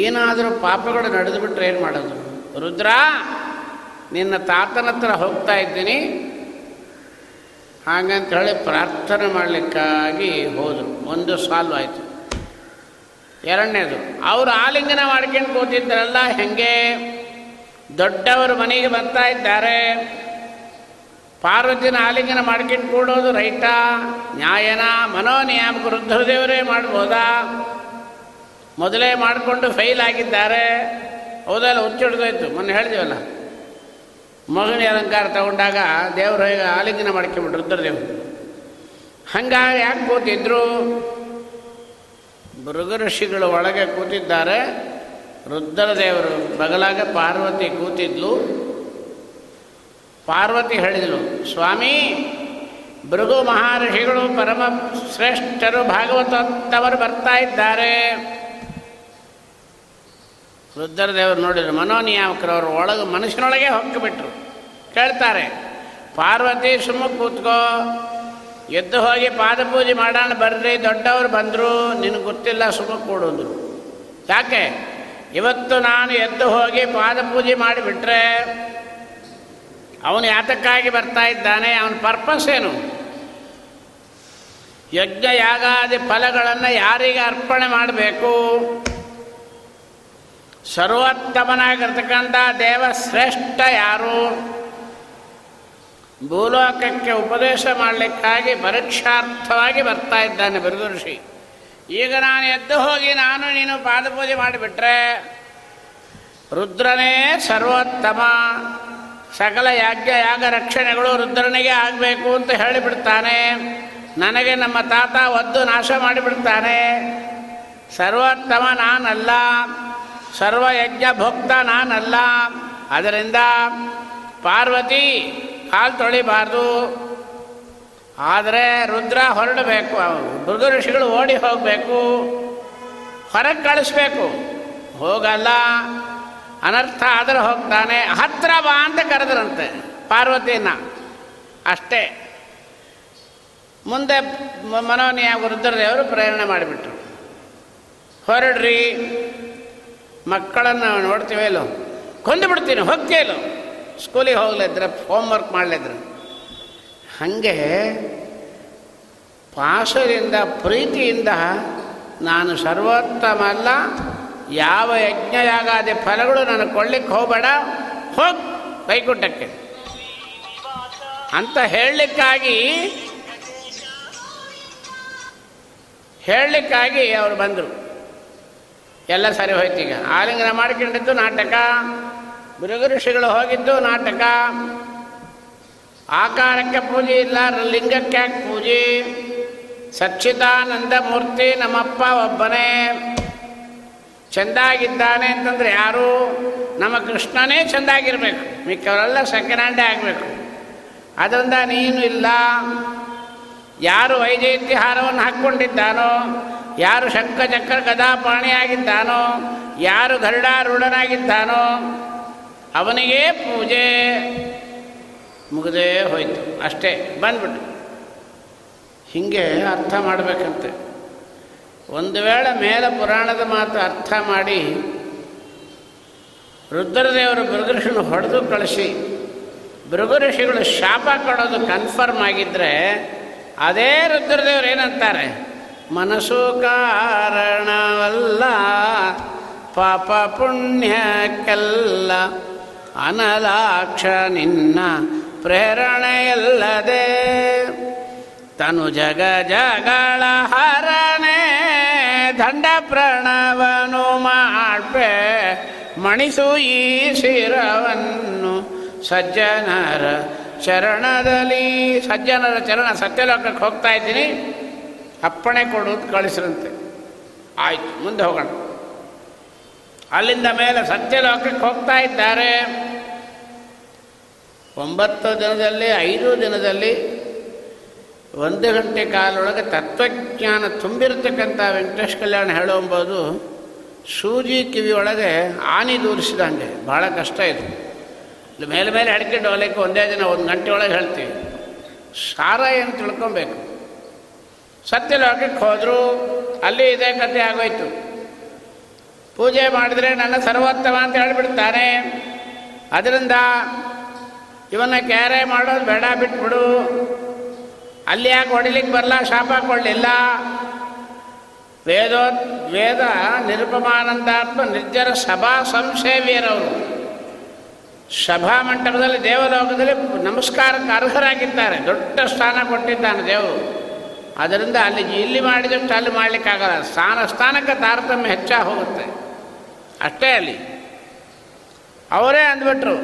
ಏನಾದರೂ ಪಾಪಗಳು ನಡೆದು ಬಿಟ್ಟರೆ ಏನು ಮಾಡೋದು? ರುದ್ರ, ನಿನ್ನ ತಾತನ ಹತ್ರ ಹೋಗ್ತಾ ಇದ್ದೀನಿ. ಹಾಗಂತ ಹೇಳಿ ಪ್ರಾರ್ಥನೆ ಮಾಡಲಿಕ್ಕಾಗಿ ಹೋದರು. ಒಂದು ಸಾಲ್ವ್ ಆಯಿತು. ಎರಡನೇದು, ಅವರು ಆಲಿಂಗನ ಮಾಡ್ಕೊಂಡು ಕೂತಿದ್ದಾರಲ್ಲ ಹೆಂಗೆ? ದೊಡ್ಡವರು ಮನೆಗೆ ಬರ್ತಾ ಇದ್ದಾರೆ. ಪಾರ್ವತಿನ ಆಲಿಂಗನ ಮಾಡ್ಕೊಂಡು ಕೂಡೋದು ರೈತ ನ್ಯಾಯನ? ಮನೋನಿಯಾಮಕ ರುದ್ರದೇವರೇ ಮಾಡ್ಬೋದಾ? ಮೊದಲೇ ಮಾಡಿಕೊಂಡು ಫೈಲ್ ಆಗಿದ್ದಾರೆ. ಹೌದಲ್ಲ ಹುಚ್ಚಿಡ್ದೋಯ್ತು ಮೊನ್ನೆ ಹೇಳಿದೀವಲ್ಲ ಮಗನ ಅಲಂಕಾರ ತಗೊಂಡಾಗ ದೇವರು ಈಗ ಆಲಿಂಗನ ಮಾಡ್ಕೊಂಬಿಟ್ರು ರುದ್ರದೇವರು ಹಂಗಾಗಿ ಯಾಕೆ ಕೂತಿದ್ರು? ಮೃಗ ಋಷಿಗಳು ಒಳಗೆ ಕೂತಿದ್ದಾರೆ. ರುದ್ರದೇವರು ಬಗಲಾಗ ಪಾರ್ವತಿ ಕೂತಿದ್ಲು. ಪಾರ್ವತಿ ಹೇಳಿದಳು, ಸ್ವಾಮಿ, ಭೃಗು ಮಹರ್ಷಿಗಳು ಪರಮ ಶ್ರೇಷ್ಠರು ಭಾಗವತವರು ಬರ್ತಾ ಇದ್ದಾರೆ. ರುದ್ರದೇವರು ನೋಡಿದ್ರು, ಮನೋನಿಯಾಮಕರವರು ಒಳಗೆ ಮನುಷ್ಯನೊಳಗೆ ಹೊಕ್ಕಿಬಿಟ್ರು. ಕೇಳ್ತಾರೆ, ಪಾರ್ವತಿ ಸುಮ್ಮ ಕೂತ್ಕೋ ಎದ್ದು ಹೋಗಿ ಪಾದಪೂಜೆ ಮಾಡೋಣ ಬರ್ರಿ, ದೊಡ್ಡವರು ಬಂದರು, ನಿನಗೆ ಗೊತ್ತಿಲ್ಲ, ಸುಮ್ಮ ಕೊಡೋದು ಯಾಕೆ? ಇವತ್ತು ನಾನು ಎದ್ದು ಹೋಗಿ ಪಾದಪೂಜೆ ಮಾಡಿಬಿಟ್ರೆ ಅವನು ಯಾತಕ್ಕಾಗಿ ಬರ್ತಾ ಇದ್ದಾನೆ, ಅವನ ಪರ್ಪಸ್ ಏನು? ಯಜ್ಞ ಯಾಗಾದಿ ಫಲಗಳನ್ನು ಯಾರಿಗೆ ಅರ್ಪಣೆ ಮಾಡಬೇಕು? ಸರ್ವೋತ್ತಮನಾಗಿರ್ತಕ್ಕಂಥ ದೇವ ಶ್ರೇಷ್ಠ ಯಾರು? ಭೂಲೋಕಕ್ಕೆ ಉಪದೇಶ ಮಾಡಲಿಕ್ಕಾಗಿ ಪರೀಕ್ಷಾರ್ಥವಾಗಿ ಬರ್ತಾ ಇದ್ದಾನೆ ಋಷಿ. ಈಗ ನಾನು ಎದ್ದು ಹೋಗಿ ನಾನು ನೀನು ಪಾದಪೂಜೆ ಮಾಡಿಬಿಟ್ರೆ ರುದ್ರನೇ ಸರ್ವೋತ್ತಮ. ಸಕಲ ಯಾಜ್ಞ ಯಾಗ ರಕ್ಷಣೆಗಳು ರುದ್ರನಿಗೆ ಆಗಬೇಕು ಅಂತ ಹೇಳಿಬಿಡ್ತಾನೆ. ನನಗೆ ನಮ್ಮ ತಾತ ಒದ್ದು ನಾಶ ಮಾಡಿಬಿಡ್ತಾನೆ. ಸರ್ವೋತ್ತಮ ನಾನಲ್ಲ. ಸರ್ವಯಜ್ಞ ಭೋಕ್ತ ನಾನಲ್ಲ. ಅದರಿಂದ ಪಾರ್ವತಿ ಕಾಲು ತೊಳಿಬಾರ್ದು. ಆದರೆ ರುದ್ರ ಹೊರಡಬೇಕು. ಮೃದು ಋಷಿಗಳು ಓಡಿ ಹೋಗಬೇಕು. ಹೊರಗೆ ಕಳಿಸ್ಬೇಕು. ಹೋಗಲ್ಲ. ಅನರ್ಥ ಆದರೆ ಹೋಗ್ತಾನೆ. ಹತ್ರ ಬಾ ಅಂತ ಕರೆದ್ರಂತೆ ಪಾರ್ವತಿನ ಅಷ್ಟೇ. ಮುಂದೆ ಮನೋನಿಯ ರುದ್ರದೇವರು ಪ್ರೇರಣೆ ಮಾಡಿಬಿಟ್ರು. ಹೊರಡ್ರಿ. ಮಕ್ಕಳನ್ನು ನೋಡ್ತೀವೇಲೋ ಕೊಂದು ಬಿಡ್ತೀನಿ ಹೋಗ್ತೀಯಲ್ಲೋ ಸ್ಕೂಲಿಗೆ ಹೋಗ್ಲಿದ್ರೆ ಹೋಮ್ವರ್ಕ್ ಮಾಡಲಿದ್ರು. ಹಾಗೆ ಪಾಶದಿಂದ ಪ್ರೀತಿಯಿಂದ ನಾನು ಸರ್ವೋತ್ತಮ ಅಲ್ಲ ಯಾವ ಯಜ್ಞಯಾಗಾದಿ ಫಲಗಳು ನನಗೆ ಕೊಡ್ಲಿಕ್ಕೆ ಹೋಗಬೇಡ, ಹೋಗ್ ವೈಕುಂಠಕ್ಕೆ. ಅಂತ ಹೇಳಲಿಕ್ಕಾಗಿ ಹೇಳಲಿಕ್ಕಾಗಿ ಅವರು ಬಂದರು. ಎಲ್ಲ ಸರಿ ಹೋಯ್ತು ಈಗ. ಆಲಿಂಗನ ಮಾಡ್ಕೊಂಡಿದ್ದು ನಾಟಕ. ಮೃಗ ಋಷಿಗಳು ಹೋಗಿದ್ದು ನಾಟಕ. ಆಕಾರಕ್ಕೆ ಪೂಜೆ ಇಲ್ಲ, ಲಿಂಗಕ್ಕೆ ಪೂಜೆ. ಸಚ್ಚಿದಾನಂದ ಮೂರ್ತಿ ನಮ್ಮಪ್ಪ ಒಬ್ಬನೇ. ಚೆಂದಾಗಿದ್ದಾನೆ ಅಂತಂದ್ರೆ ಯಾರು? ನಮ್ಮ ಕೃಷ್ಣನೇ ಚೆಂದಾಗಿರ್ಬೇಕು. ಮಿಕ್ಕವರೆಲ್ಲ ಸೆಕೆಂಡ್ ಆಗಬೇಕು. ಅದರಿಂದ ನೀನು ಇಲ್ಲ. ಯಾರು ವೈಜಯಂತಿ ಹಾರವನ್ನು ಹಾಕ್ಕೊಂಡಿದ್ದಾನೋ, ಯಾರು ಶಂಖ ಚಕ್ರ ಗದಾಪಾಣಿಯಾಗಿದ್ದಾನೋ ಯಾರು ಗರುಡಾರೂಢನಾಗಿದ್ದಾನೋ ಅವನಿಗೇ ಪೂಜೆ ಮುಗದೇ ಹೋಯ್ತು. ಅಷ್ಟೇ ಬಂದ್ಬಿಟ್ಟು ಹೀಗೆ ಅರ್ಥ ಮಾಡಬೇಕಂತೆ. ಒಂದು ವೇಳೆ ಮೇಲೆ ಪುರಾಣದ ಮಾತು ಅರ್ಥ ಮಾಡಿ ರುದ್ರದೇವರು ಭೃಗಋಷಿನ ಹೊಡೆದು ಕಳಿಸಿ, ಭೃಗಋಷಿಗಳು ಶಾಪ ಕೊಡೋದು ಕನ್ಫರ್ಮ್ ಆಗಿದ್ದರೆ ಅದೇ ರುದ್ರದೇವರು ಏನಂತಾರೆ? ಮನಸ್ಸು ಕಾರಣವಲ್ಲ, ಪಾಪ ಪುಣ್ಯಕ್ಕೆಲ್ಲ ಅನಲಾಕ್ಷ ನಿನ್ನ ಪ್ರೇರಣೆಯಲ್ಲದೆ. ತನು ಜಗ ಜಗಳ ಹರಣೆ ದಂಡ ಪ್ರಣವನು ಮಾಡ್ಬೆ ಮಣಿಸು ಈ ಶಿರವನ್ನು ಸಜ್ಜನರ ಚರಣದಲ್ಲಿ. ಸಜ್ಜನರ ಚರಣ ಸತ್ಯಲೋಕಕ್ಕೆ ಹೋಗ್ತಾ ಇದ್ದೀನಿ. ಅಪ್ಪಣೆ ಕೊಡೋದು ಕಳಿಸ್ರಂತೆ. ಆಯ್ತು, ಮುಂದೆ ಹೋಗೋಣ. ಅಲ್ಲಿಂದ ಮೇಲೆ ಸತ್ಯಲೋಕಕ್ಕೆ ಹೋಗ್ತಾ ಇದ್ದಾರೆ. ಒಂಬತ್ತು ದಿನದಲ್ಲಿ, ಐದು ದಿನದಲ್ಲಿ ಒಂದು ಗಂಟೆ ಕಾಲೊಳಗೆ ತತ್ವಜ್ಞಾನ ತುಂಬಿರತಕ್ಕಂಥ ವೆಂಕಟೇಶ್ ಕಲ್ಯಾಣ ಹೇಳುವಂಬೋದು ಸೂಜಿ ಕಿವಿಯೊಳಗೆ ಆನಿ ದೂರಿಸಿದಂಗೆ ಭಾಳ ಕಷ್ಟ ಇದು. ಇಲ್ಲಿ ಮೇಲೆ ಮೇಲೆ ಅಡ್ಕೊಂಡು ಹೋಗ್ಲಿಕ್ಕೆ ಒಂದೇ ದಿನ ಒಂದು ಗಂಟೆ ಒಳಗೆ ಹೇಳ್ತೀವಿ. ಸಾರ ಏನು ತಿಳ್ಕೊಬೇಕು? ಸತ್ಯಲೋಕಕ್ಕೆ ಹೋದರೂ, ಅಲ್ಲಿ ಇದೇ ಕಥೆ ಆಗೋಯ್ತು. ಪೂಜೆ ಮಾಡಿದರೆ ನನ್ನ ಸರ್ವೋತ್ತಮ ಅಂತ ಹೇಳಿಬಿಡ್ತಾನೆ. ಅದರಿಂದ ಇವನ್ನ ಕ್ಯಾರೆ ಮಾಡೋದು ಬೇಡ, ಬಿಟ್ಬಿಡು. ಅಲ್ಲಿ ಯಾಕೆ ಹೊಡಿಲಿಕ್ಕೆ ಬರಲ್ಲ, ಶಾಪ ಕೊಡಲಿಲ್ಲ. ವೇದೋ, ವೇದ ನಿರುಪಮಾನಂದಾತ್ಮ ನಿರ್ಜರ ಸಭಾ ಸಂಸೇವಿಯರವರು ಸಭಾ ಮಂಟಪದಲ್ಲಿ ದೇವಲೋಕದಲ್ಲಿ ನಮಸ್ಕಾರಕ್ಕೆ ಅರ್ಹರಾಗಿದ್ದಾರೆ. ದೊಡ್ಡ ಸ್ಥಾನ ಕೊಟ್ಟಿದ್ದಾನೆ ದೇವರು. ಅದರಿಂದ ಅಲ್ಲಿ, ಇಲ್ಲಿ ಮಾಡಿದಷ್ಟು ಅಲ್ಲಿ ಮಾಡಲಿಕ್ಕಾಗಲ್ಲ. ಸ್ಥಾನ ಸ್ಥಾನಕ್ಕೆ ತಾರತಮ್ಯ ಹೆಚ್ಚಾಗಿ ಹೋಗುತ್ತೆ. ಅಷ್ಟೇ ಅಲ್ಲಿ. ಅವರೇ ಅಂದ್ಬಿಟ್ರು,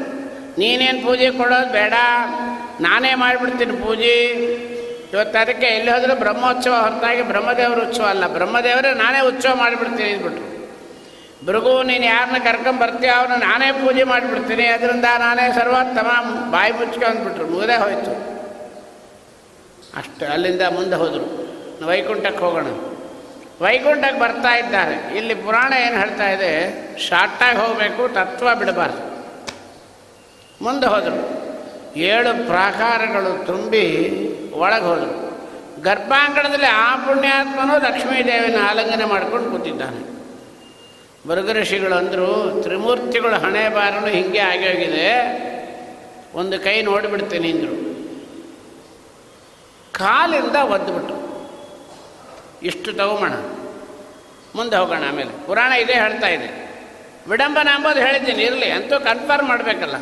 ನೀನೇನು ಪೂಜೆ ಕೊಡೋದು ಬೇಡ, ನಾನೇ ಮಾಡಿಬಿಡ್ತೀನಿ ಪೂಜೆ. ಇವತ್ತು ಅದಕ್ಕೆ ಎಲ್ಲಿ ಹೋದರೂ ಬ್ರಹ್ಮೋತ್ಸವ ಹೊರತಾಗಿ ಬ್ರಹ್ಮದೇವರ ಉತ್ಸವ ಅಲ್ಲ, ಬ್ರಹ್ಮದೇವರೇ ನಾನೇ ಉತ್ಸವ ಮಾಡಿಬಿಡ್ತೀನಿ ಅಂದ್ಬಿಟ್ರು. ಭೃಗು, ನೀನು ಯಾರನ್ನ ಕರ್ಕೊಂಬರ್ತೀಯ ಅವನು ನಾನೇ ಪೂಜೆ ಮಾಡಿಬಿಡ್ತೀನಿ, ಅದರಿಂದ ನಾನೇ ಸರ್ವೋತ್ತಮ ಬಾಯಿ ಮುಚ್ಕೊ ಅಂದ್ಬಿಟ್ರು, ಮುಗದೇ ಹೋಯ್ತು. ಅಷ್ಟು, ಅಲ್ಲಿಂದ ಮುಂದೆ ಹೋದರು. ವೈಕುಂಠಕ್ಕೆ ಹೋಗೋಣ. ವೈಕುಂಠಕ್ಕೆ ಬರ್ತಾ ಇದ್ದಾರೆ. ಇಲ್ಲಿ ಪುರಾಣ ಏನು ಹೇಳ್ತಾ ಇದೆ? ಶಾರ್ಟಾಗಿ ಹೋಗಬೇಕು, ತತ್ವ ಬಿಡಬಾರ್ದು. ಮುಂದೆ ಹೋದರು. ಏಳು ಪ್ರಾಕಾರಗಳು ತುಂಬಿ ಒಳಗೆ ಹೋದರು. ಗರ್ಭಾಂಗಣದಲ್ಲಿ ಆ ಪುಣ್ಯಾತ್ಮನು ಲಕ್ಷ್ಮೀದೇವಿನ ಆಲಂಗನೆ ಮಾಡ್ಕೊಂಡು ಕೂತಿದ್ದಾನೆ. ಅಂದರು, ತ್ರಿಮೂರ್ತಿಗಳು ಹಣೆ ಬಾರನು ಹಿಂಗೆ ಆಗಿ ಹೋಗಿದೆ. ಒಂದು ಕೈ ನೋಡಿಬಿಡ್ತೀನಿ ಅಂದರು. ಕಾಲಿಂದ ಒದ್ದುಬಿಟ್ಟು ಇಷ್ಟು ತಗೊಂಬೋಣ. ಮುಂದೆ ಹೋಗೋಣ ಆಮೇಲೆ. ಪುರಾಣ ಇದೇ ಹೇಳ್ತಾ ಇದೆ. ವಿಡಂಬನ ಅಂಬೋದು ಹೇಳಿದ್ದೀನಿ, ಇರಲಿ. ಅಂತೂ ಕನ್ಫರ್ಮ್ ಮಾಡಬೇಕಲ್ಲ.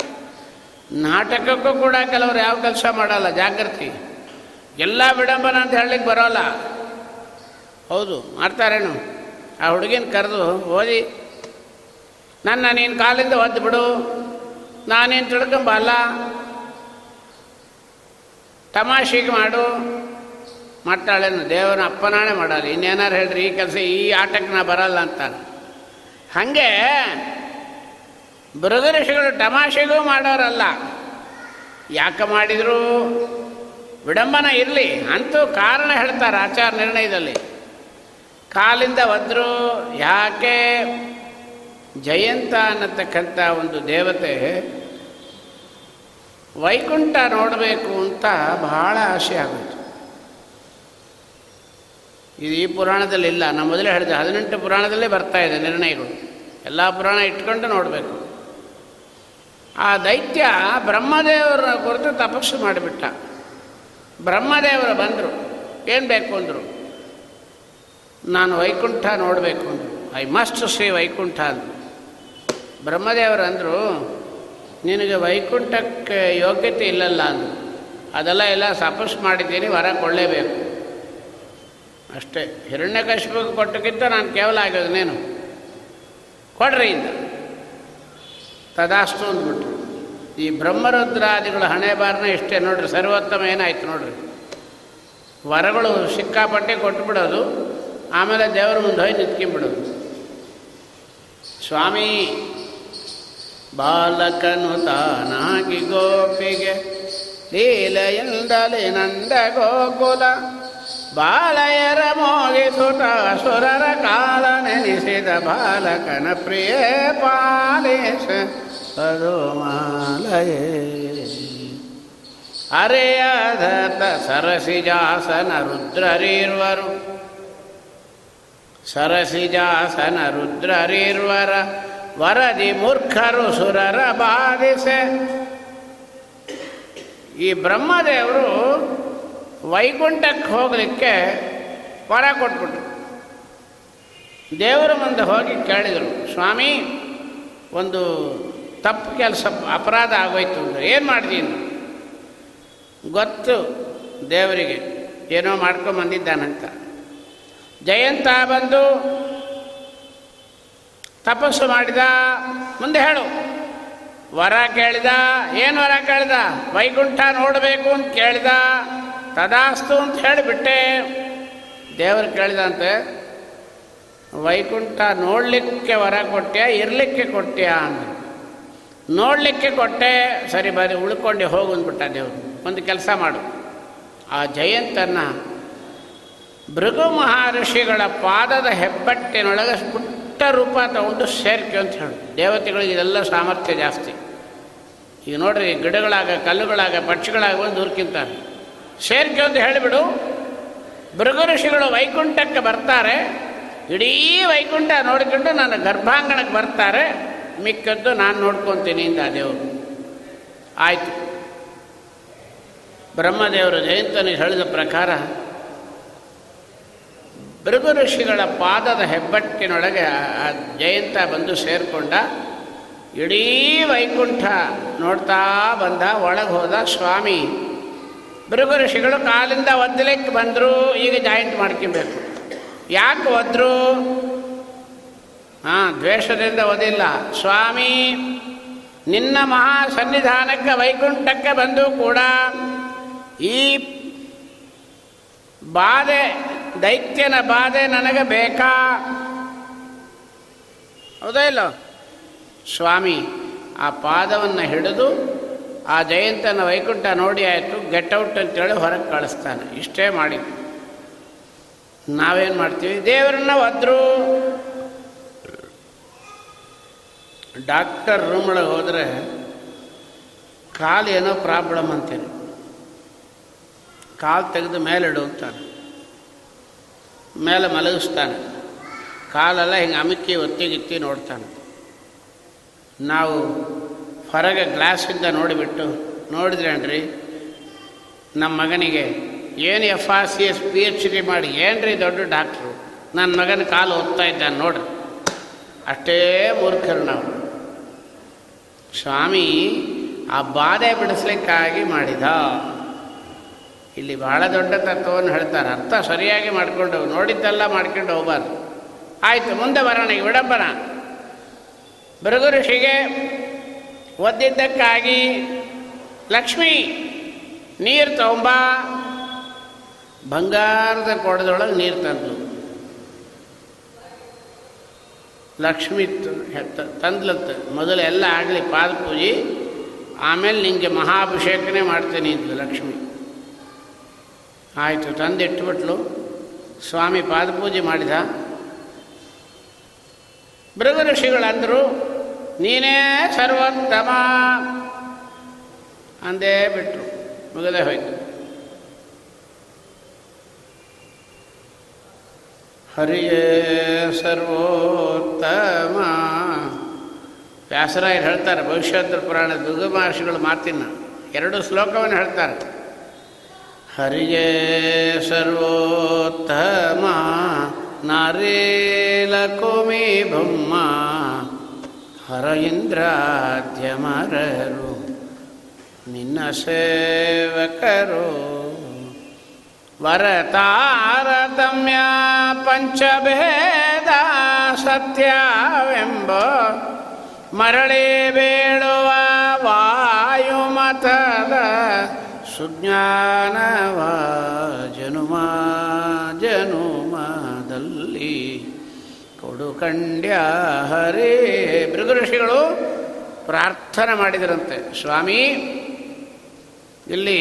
ನಾಟಕಕ್ಕೂ ಕೂಡ ಕೆಲವರು ಯಾವ ಕೆಲಸ ಮಾಡಲ್ಲ ಜಾಗೃತಿ ಎಲ್ಲ ವಿಡಂಬನ ಅಂತ ಹೇಳಲಿಕ್ಕೆ ಬರೋಲ್ಲ. ಹೌದು, ಮಾಡ್ತಾರೇನು? ಆ ಹುಡುಗಿನ ಕರೆದು ಓದಿ. ನನ್ನ ನೀನು ಕಾಲಿಂದ ಒದ್ದು ಬಿಡು. ನಾನೇನು ತಿಳ್ಕೊಂಬಲ್ಲ. ತಮಾಷೆಗೆ ಮಾಡು. ಮಾಡ್ತಾಳೇನು? ದೇವರ ಅಪ್ಪನಾಣೆ ಮಾಡಲ್ಲ. ಇನ್ನೇನಾರು ಹೇಳ್ರಿ, ಈ ಕೆಲಸ ಈ ಆಟಕ್ಕೆ ನಾ ಬರಲ್ಲ ಅಂತಾನೆ. ಹಾಗೆ ಋಷಿಗಳು ತಮಾಷೆಗೂ ಮಾಡೋರಲ್ಲ. ಯಾಕೆ ಮಾಡಿದ್ರು? ವಿಡಂಬನ ಇರಲಿ. ಅಂತೂ ಕಾರಣ ಹೇಳ್ತಾರೆ ಆಚಾರ ನಿರ್ಣಯದಲ್ಲಿ. ಕಾಲಿಂದ ಒದ್ರು, ಯಾಕೆ ಜಯಂತ ಅನ್ನತಕ್ಕಂಥ ಒಂದು ದೇವತೆ ವೈಕುಂಠ ನೋಡಬೇಕು ಅಂತ ಬಹಳ ಆಸೆ ಆಗೋಯ್ತು. ಇದು ಈ ಪುರಾಣದಲ್ಲಿ ಇಲ್ಲ. ನಾನು ಮೊದಲೇ ಹೇಳಿದೆ, ಹದಿನೆಂಟು ಪುರಾಣದಲ್ಲೇ ಬರ್ತಾ ಇದೆ ನಿರ್ಣಯಗಳು. ಎಲ್ಲ ಪುರಾಣ ಇಟ್ಕೊಂಡು ನೋಡಬೇಕು. ಆ ದೈತ್ಯ ಬ್ರಹ್ಮದೇವರ ಕುರಿತು ತಪಸ್ಸು ಮಾಡಿಬಿಟ್ಟ. ಬ್ರಹ್ಮದೇವರು ಬಂದರು. ಏನು ಬೇಕು ಅಂದರು? ನಾನು ವೈಕುಂಠ ನೋಡಬೇಕು ಅಂದರು. ಐ ಮಸ್ಟ್ ಶ್ರೀ ವೈಕುಂಠ ಅಂದರು. ಬ್ರಹ್ಮದೇವರು ಅಂದರು, ನಿನಗೆ ವೈಕುಂಠಕ್ಕೆ ಯೋಗ್ಯತೆ ಇಲ್ಲಲ್ಲ ಅಂದರು. ಅದೆಲ್ಲ ಎಲ್ಲ ತಪಸ್ಸು ಮಾಡಿದ್ದೀನಿ ವರ ಕೊಳ್ಳೇಬೇಕು ಅಷ್ಟೇ. ಹಿರಣ್ಯಕಶ್ಯಪಿಗೆ ಕೊಟ್ಟಕ್ಕಿಂತ ನಾನು ಕೇವಲ ಆಗೋದನೇನು ಕೊಡ್ರಿ ಇಂದ. ತದಾಸ್ತು ಅಂದ್ಬಿಟ್ರು. ಈ ಬ್ರಹ್ಮರುದ್ರಾದಿಗಳ ಹಣೆ ಬಾರನ ಇಷ್ಟೇ ನೋಡ್ರಿ, ಸರ್ವೋತ್ತಮ ಏನಾಯ್ತು ನೋಡ್ರಿ. ವರಗಳು ಸಿಕ್ಕಾಪಟ್ಟೆ ಕೊಟ್ಟುಬಿಡೋದು ಆಮೇಲೆ ದೇವರ ಮುಂದೆ ಹೋಗಿ ನಿಂತ್ಕೊಂಡ್ಬಿಡೋದು. ಸ್ವಾಮಿ, ಬಾಲಕನು ತಾನಾಗಿ ಗೋಪಿಗೆ, ಲೀಲೆಯಿಂದಲೇ ನಂದ ಗೋಕುಲ. ಬಾಲಯರ ಮೋಗಿಸುತ್ತ ಸುರರ ಕಾಲ ನೆನೆಸಿದ ಬಾಲಕನ ಪ್ರಿಯ ಪಾಲಿಸ ಅದು ಮಾಲಯೇ ಅರೆಯಧತ ಸರಸಿಜಾಸನ ರುದ್ರರೀರ್ವರು. ಸರಸಿಜಾಸನ ರುದ್ರರೀರ್ವರ ವರದಿ ಮೂರ್ಖರು ಸುರರ ಬಾಧಿಸೆ. ಈ ಬ್ರಹ್ಮದೇವರು ವೈಕುಂಠಕ್ಕೆ ಹೋಗಲಿಕ್ಕೆ ವರ ಕೊಟ್ಬಿಟ್ರು. ದೇವರ ಮುಂದೆ ಹೋಗಿ ಕೇಳಿದರು, ಸ್ವಾಮಿ, ಒಂದು ತಪ್ಪು ಕೆಲಸ, ಅಪರಾಧ ಆಗೋಯ್ತು ಅಂದರೆ ಏನು ಮಾಡಿದೀನಿ ಗೊತ್ತು, ದೇವರಿಗೆ ಏನೋ ಮಾಡ್ಕೊಂಬಂದಿದ್ದಾನಂತ. ಜಯಂತ ಬಂದು ತಪಸ್ಸು ಮಾಡಿದ, ಮುಂದೆ ಹೇಳು. ವರ ಕೇಳಿದ, ಏನು ವರ ಕೇಳಿದ? ವೈಕುಂಠ ನೋಡಬೇಕು ಅಂತ ಕೇಳಿದ ತದಾಸ್ತು ಅಂತ ಹೇಳಿಬಿಟ್ಟೆ. ದೇವರು ಕೇಳಿದಂತೆ, ವೈಕುಂಠ ನೋಡಲಿಕ್ಕೆ ವರ ಕೊಟ್ಟ್ಯಾ ಇರಲಿಕ್ಕೆ ಕೊಟ್ಟ್ಯಾ ಅಂತ ನೋಡಲಿಕ್ಕೆ ಕೊಟ್ಟೆ, ಸರಿ ಬರೀ ಉಳ್ಕೊಂಡು, ಹೋಗು, ಅಂದ್ಬಿಟ್ಟ ದೇವರು. ಒಂದು ಕೆಲಸ ಮಾಡು. ಆ ಜಯಂತನ್ನು ಭೃಗು ಮಹರ್ಷಿಗಳ ಪಾದದ ಹೆಬ್ಬಟ್ಟಿನೊಳಗೆ ಪುಟ್ಟ ರೂಪ ತಗೊಂಡು ಸೇರ್ಕೆ ಅಂತ ಹೇಳು. ದೇವತೆಗಳಿಗೆ ಇದೆಲ್ಲ ಸಾಮರ್ಥ್ಯ ಜಾಸ್ತಿ. ಈಗ ನೋಡ್ರಿ, ಗಿಡಗಳಾಗ, ಕಲ್ಲುಗಳಾಗ, ಪಕ್ಷಿಗಳಾಗ ಒಂದು ಸೇರ್ಕೆ ಅಂತ ಹೇಳಿಬಿಡು. ಭೃಗು ಋಷಿಗಳು ವೈಕುಂಠಕ್ಕೆ ಬರ್ತಾರೆ. ಇಡೀ ವೈಕುಂಠ ನೋಡಿಕೊಂಡು ನನ್ನ ಗರ್ಭಾಂಗಣಕ್ಕೆ ಬರ್ತಾರೆ. ಮಿಕ್ಕದ್ದು ನಾನು ನೋಡ್ಕೊತೀನಿ ಇಂದ ದೇವರು. ಆಯಿತು. ಬ್ರಹ್ಮದೇವರು ಜಯಂತನಿಗೆ ಹೇಳಿದ ಪ್ರಕಾರ ಭೃಗು ಋಷಿಗಳ ಪಾದದ ಹೆಬ್ಬಟ್ಟಿನೊಳಗೆ ಆ ಜಯಂತ ಬಂದು ಸೇರಿಕೊಂಡ, ಇಡೀ ವೈಕುಂಠ ನೋಡ್ತಾ ಬಂದ, ಒಳಗೆ ಹೋದ ಸ್ವಾಮಿ. ಭೃಗು ಋಷಿಗಳು ಕಾಲಿಂದ ಒದ್ದಲಿಕ್ಕೆ ಬಂದರು, ಈಗ ಜಾಯಿಂಟ್ ಮಾಡ್ಕೊಬೇಕು. ಯಾಕೆ ಒದ್ರು? ಹಾಂ, ದ್ವೇಷದಿಂದ ಓದಿಲ್ಲ ಸ್ವಾಮಿ, ನಿನ್ನ ಮಹಾ ಸನ್ನಿಧಾನಕ್ಕೆ ವೈಕುಂಠಕ್ಕೆ ಬಂದು ಕೂಡ ಈ ಬಾಧೆ, ದೈತ್ಯನ ಬಾಧೆ ನನಗೆ ಬೇಕಾ? ಹೌದಾ ಇಲ್ಲ? ಸ್ವಾಮಿ, ಆ ಪಾದವನ್ನು ಹಿಡಿದು ಆ ಜಯಂತನ ವೈಕುಂಠ ನೋಡಿ ಆಯಿತು ಗೆಟ್ ಔಟ್ ಅಂತೇಳಿ ಹೊರಗೆ ಕಳಿಸ್ತಾನೆ ಇಷ್ಟೇ ಮಾಡಿ ನಾವೇನು ಮಾಡ್ತೀವಿ? ದೇವರನ್ನ ಒದ್ರು ಡಾಕ್ಟರ್ ರೂಮ್ ಒಳಗೆ ಹೋದರೆ ಕಾಲು ಏನೋ ಪ್ರಾಬ್ಲಮ್ ಅಂತೀನಿ. ಕಾಲು ತೆಗೆದು ಮೇಲೆ ಅಂತಾನೆ. ಮೇಲೆ ಮಲಗಿಸ್ತಾನೆ. ಕಾಲೆಲ್ಲ ಹಿಂಗೆ ಅಮಿಕ್ಕಿ ಒತ್ತಿಗಿತ್ತಿ ನೋಡ್ತಾನೆ. ನಾವು ಹೊರಗೆ ಗ್ಲಾಸಿಂದ ನೋಡಿಬಿಟ್ಟು ನೋಡಿದ್ರೇನ್ರಿ ನಮ್ಮ ಮಗನಿಗೆ, ಏನು F R C S P H D ಮಾಡಿ, ಏನ್ರಿ ದೊಡ್ಡ ಡಾಕ್ಟ್ರು ನನ್ನ ಮಗನ ಕಾಲು ಓದ್ತಾ ಇದ್ದಾನೆ ನೋಡ್ರಿ. ಅಷ್ಟೇ ಮೂರ್ಖರು ನಾವು. ಸ್ವಾಮಿ, ಆ ಬಾಧೆ ಬಿಡಿಸ್ಲಿಕ್ಕಾಗಿ ಮಾಡಿದ. ಇಲ್ಲಿ ಭಾಳ ದೊಡ್ಡ ತತ್ವವನ್ನು ಹೇಳ್ತಾರೆ. ಅರ್ಥ ಸರಿಯಾಗಿ ಮಾಡಿಕೊಂಡು, ನೋಡಿದ್ದೆಲ್ಲ ಮಾಡ್ಕೊಂಡು ಹೋಗ್ಬಾರ್ದು. ಆಯಿತು, ಮುಂದೆ ಬರೋಣ, ಈಗ ವಿಡಂಬನ. ಭೃಗು ಋಷಿಗೆ ಒದ್ದಿದ್ದಕ್ಕಾಗಿ ಲಕ್ಷ್ಮಿ ನೀರು ತಗೊಂಬ. ಬಂಗಾರದ ಕೊಡದೊಳಗೆ ನೀರು ತಂದು ಲಕ್ಷ್ಮಿ ತಂದ್ಲತ್ತ ಮೊದಲು ಎಲ್ಲ ಆಗಲಿ ಪಾದ ಪೂಜೆ. ಆಮೇಲೆ ನಿಮಗೆ ಮಹಾಭಿಷೇಕನೇ ಮಾಡ್ತೇನೆ ಇದ್ಲು ಲಕ್ಷ್ಮಿ. ಆಯಿತು, ತಂದಿಟ್ಬಿಟ್ಲು. ಸ್ವಾಮಿ ಪಾದಪೂಜೆ ಮಾಡಿದ. ಭೃಗ ಋಷಿಗಳಂದರು ನೀನೇ ಸರ್ವೋತ್ತಮ. ಅಂದೇ ಬಿಟ್ರು. ಮುಗದೆ ಹೋಯ್ತು. ಹರಿಯೇ ಸರ್ವೋತ್ತಮ. ವ್ಯಾಸರಾಯರು ಹೇಳ್ತಾರೆ, ಭವಿಷ್ಯೋತ್ತರ ಪುರಾಣ ದುರ್ಗ ಮಹರ್ಷಿಗಳು ಮಾತಿನ ಎರಡು ಶ್ಲೋಕವನ್ನು ಹೇಳ್ತಾರೆ. ಹರಿಯೇ ಸರ್ವೋತ್ತಮ. ನಾರೇಲ ಕೋಮಿ ಬೊಮ್ಮ ಹರ ಇಂದ್ರಾದ್ಯಮರರು ನಿನ್ನ ಸೇವಕರು ವರತಾರತಮ್ಯ ಪಂಚಭೇದ ಸತ್ಯವೆಂಬ ಮರಳಿ ಬೇಡುವ ವಾಯುಮತದ ಸುಜ್ಞಾನವ ಜನುಮ ಕೊಡುಕಂಡ್ಯ ಹರೇ ಭೃಗಋಷಿಗಳು ಪ್ರಾರ್ಥನೆ ಮಾಡಿದರಂತೆ, ಸ್ವಾಮಿ, ಇಲ್ಲಿ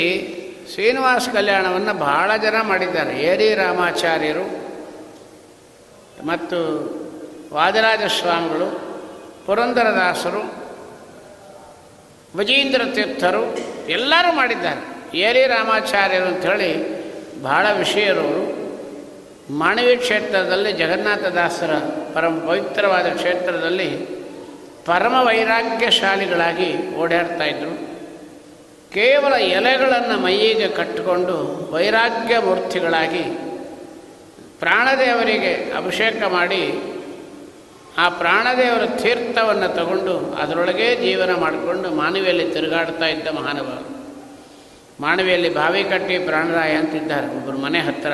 ಶ್ರೀನಿವಾಸ ಕಲ್ಯಾಣವನ್ನು ಬಹಳ ಜನ ಮಾಡಿದ್ದಾರೆ, ಏರಿ ರಾಮಾಚಾರ್ಯರು ಮತ್ತು ವಾದರಾಜ ಸ್ವಾಮಿಗಳು, ಪುರಂದರದಾಸರು ವಿಜೇಂದ್ರ ತೀರ್ಥರು, ಎಲ್ಲರೂ ಮಾಡಿದ್ದಾರೆ. ಏರಿ ರಾಮಾಚಾರ್ಯರು ಅಂಥೇಳಿ ಬಹಳ ವಿಷಯರವರು ಮಾನವೀಯ ಕ್ಷೇತ್ರದಲ್ಲಿ ಜಗನ್ನಾಥದಾಸರ ಪರಮ ಪವಿತ್ರವಾದ ಕ್ಷೇತ್ರದಲ್ಲಿ ಪರಮ ವೈರಾಗ್ಯಶಾಲಿಗಳಾಗಿ ಓಡಾಡ್ತಾ ಇದ್ದರು ಕೇವಲ ಎಲೆಗಳನ್ನು ಮೈಯಿಗೆ ಕಟ್ಟಿಕೊಂಡು ವೈರಾಗ್ಯ ಮೂರ್ತಿಗಳಾಗಿ ಪ್ರಾಣದೇವರಿಗೆ ಅಭಿಷೇಕ ಮಾಡಿ ಆ ಪ್ರಾಣದೇವರ ತೀರ್ಥವನ್ನು ತಗೊಂಡು ಅದರೊಳಗೆ ಜೀವನ ಮಾಡಿಕೊಂಡು ಮಾನವಿಯಲ್ಲಿ ತಿರುಗಾಡ್ತಾ ಇದ್ದ ಮಹಾನುಭಾವರು ಮಾನವಿಯಲ್ಲಿ ಬಾವಿ ಕಟ್ಟಿ ಪ್ರಾಣರಾಯ ಅಂತಿದ್ದಾರೆ. ಒಬ್ಬರು ಮನೆ ಹತ್ತಿರ.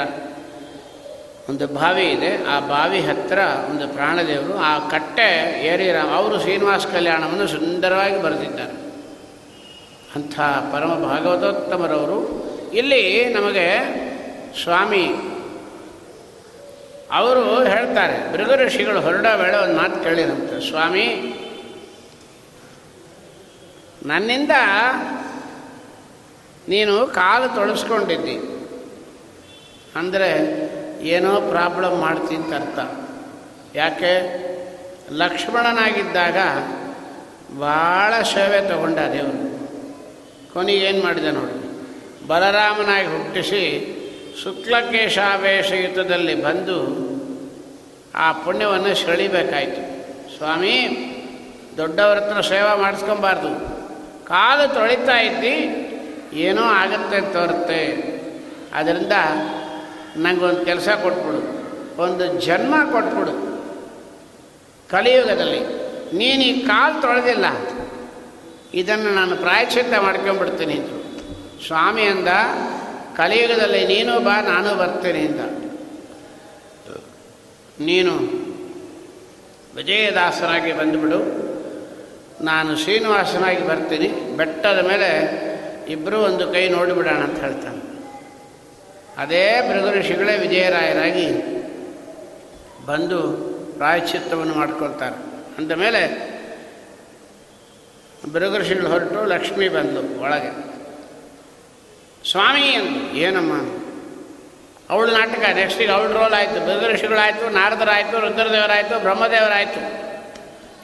ಒಂದು ಬಾವಿ ಇದೆ. ಆ ಬಾವಿ ಹತ್ತಿರ ಒಂದು ಪ್ರಾಣದೇವರು ಆ ಕಟ್ಟೆ ಏರಿರಾಮ ಅವರು ಶ್ರೀನಿವಾಸ ಕಲ್ಯಾಣವನ್ನು ಸುಂದರವಾಗಿ ಬರೆದಿದ್ದಾರೆ. ಅಂಥ ಪರಮ ಭಾಗವತೋತ್ತಮರವರು. ಇಲ್ಲಿ ನಮಗೆ ಸ್ವಾಮಿ ಅವರು ಹೇಳ್ತಾರೆ ಭೃಗ ಋಷಿಗಳು ಹೊರಡೋ ವೇಳೆ ಒಂದು ಮಾತು ಕೇಳಿದಂತೆ ಸ್ವಾಮಿ, ನನ್ನಿಂದ ನೀನು ಕಾಲು ತೊಳಸ್ಕೊಂಡಿದ್ದಿ. ಅಂದರೆ ಏನೋ ಪ್ರಾಬ್ಲಮ್ ಮಾಡ್ತೀನಿ ಅರ್ಥ. ಯಾಕೆ? ಲಕ್ಷ್ಮಣನಾಗಿದ್ದಾಗ ಭಾಳ ಸೇವೆ ತಗೊಂಡ ದೇವನು ಕೊನೆಗೆ ಏನು ಮಾಡಿದೆ ನೋಡಿ. ಬಲರಾಮನಾಗಿ ಹುಟ್ಟಿಸಿ ಶುಕ್ಲಕೇಶಾವೇಶ ಯುದ್ಧದಲ್ಲಿ ಬಂದು ಆ ಪುಣ್ಯವನ್ನು ಸೆಳಿಬೇಕಾಯಿತು. ಸ್ವಾಮಿ, ದೊಡ್ಡವ್ರ ಹತ್ರ ಸೇವಾ ಮಾಡಿಸ್ಕೊಬಾರ್ದು. ಕಾಲು ತೊಳಿತಾ ಇದ್ದಿ, ಏನೋ ಆಗತ್ತೆ ತೋರುತ್ತೆ. ಅದರಿಂದ ನನಗೊಂದು ಕೆಲಸ ಕೊಟ್ಬಿಡು. ಒಂದು ಜನ್ಮ ಕೊಟ್ಬಿಡು. ಕಲಿಯುಗದಲ್ಲಿ. ನೀನು ಈ ಕಾಲು ತೊಳೆದಿಲ್ಲ. ಇದನ್ನು ನಾನು ಪ್ರಾಯಶ್ಚಿತ್ತ ಮಾಡ್ಕೊಂಬಿಡ್ತೀನಿ ಅಂದರು ಸ್ವಾಮಿ ಅಂದ, ಕಲಿಯುಗದಲ್ಲಿ ನೀನು ಬಾ, ನಾನು ಬರ್ತೀನಿ ಅಂತ. ನೀನು ವಿಜಯದಾಸನಾಗಿ ಬಂದುಬಿಡು. ನಾನು ಶ್ರೀನಿವಾಸನಾಗಿ ಬರ್ತೀನಿ. ಬೆಟ್ಟದ ಮೇಲೆ ಇಬ್ಬರೂ ಒಂದು ಕೈ ನೋಡಿಬಿಡೋಣ ಅಂತ ಹೇಳ್ತಾನೆ. ಅದೇ ಋಷಿಗಳೇ ವಿಜಯರಾಯರಾಗಿ ಬಂದು ಪ್ರಾಯಶ್ಚಿತ್ತವನ್ನು ಮಾಡ್ಕೊಳ್ತಾರೆ. ಅಂದಮೇಲೆ ಮೇಲೆ ಭೃಗಋಷಿಗಳು ಹೊರಟು ಲಕ್ಷ್ಮಿ ಬಂದು ಒಳಗೆ. ಸ್ವಾಮಿ ಅಂದು ಏನಮ್ಮ? ಅವಳು ನಾಟಕ ನೆಕ್ಸ್ಟಿಗೆ ಅವಳ ರೋಲ್ ಆಯಿತು. ಋಷಿಗಳಾಯಿತು, ನಾರದರಾಯಿತು, ರುದ್ರದೇವರಾಯಿತು, ಬ್ರಹ್ಮದೇವರಾಯಿತು.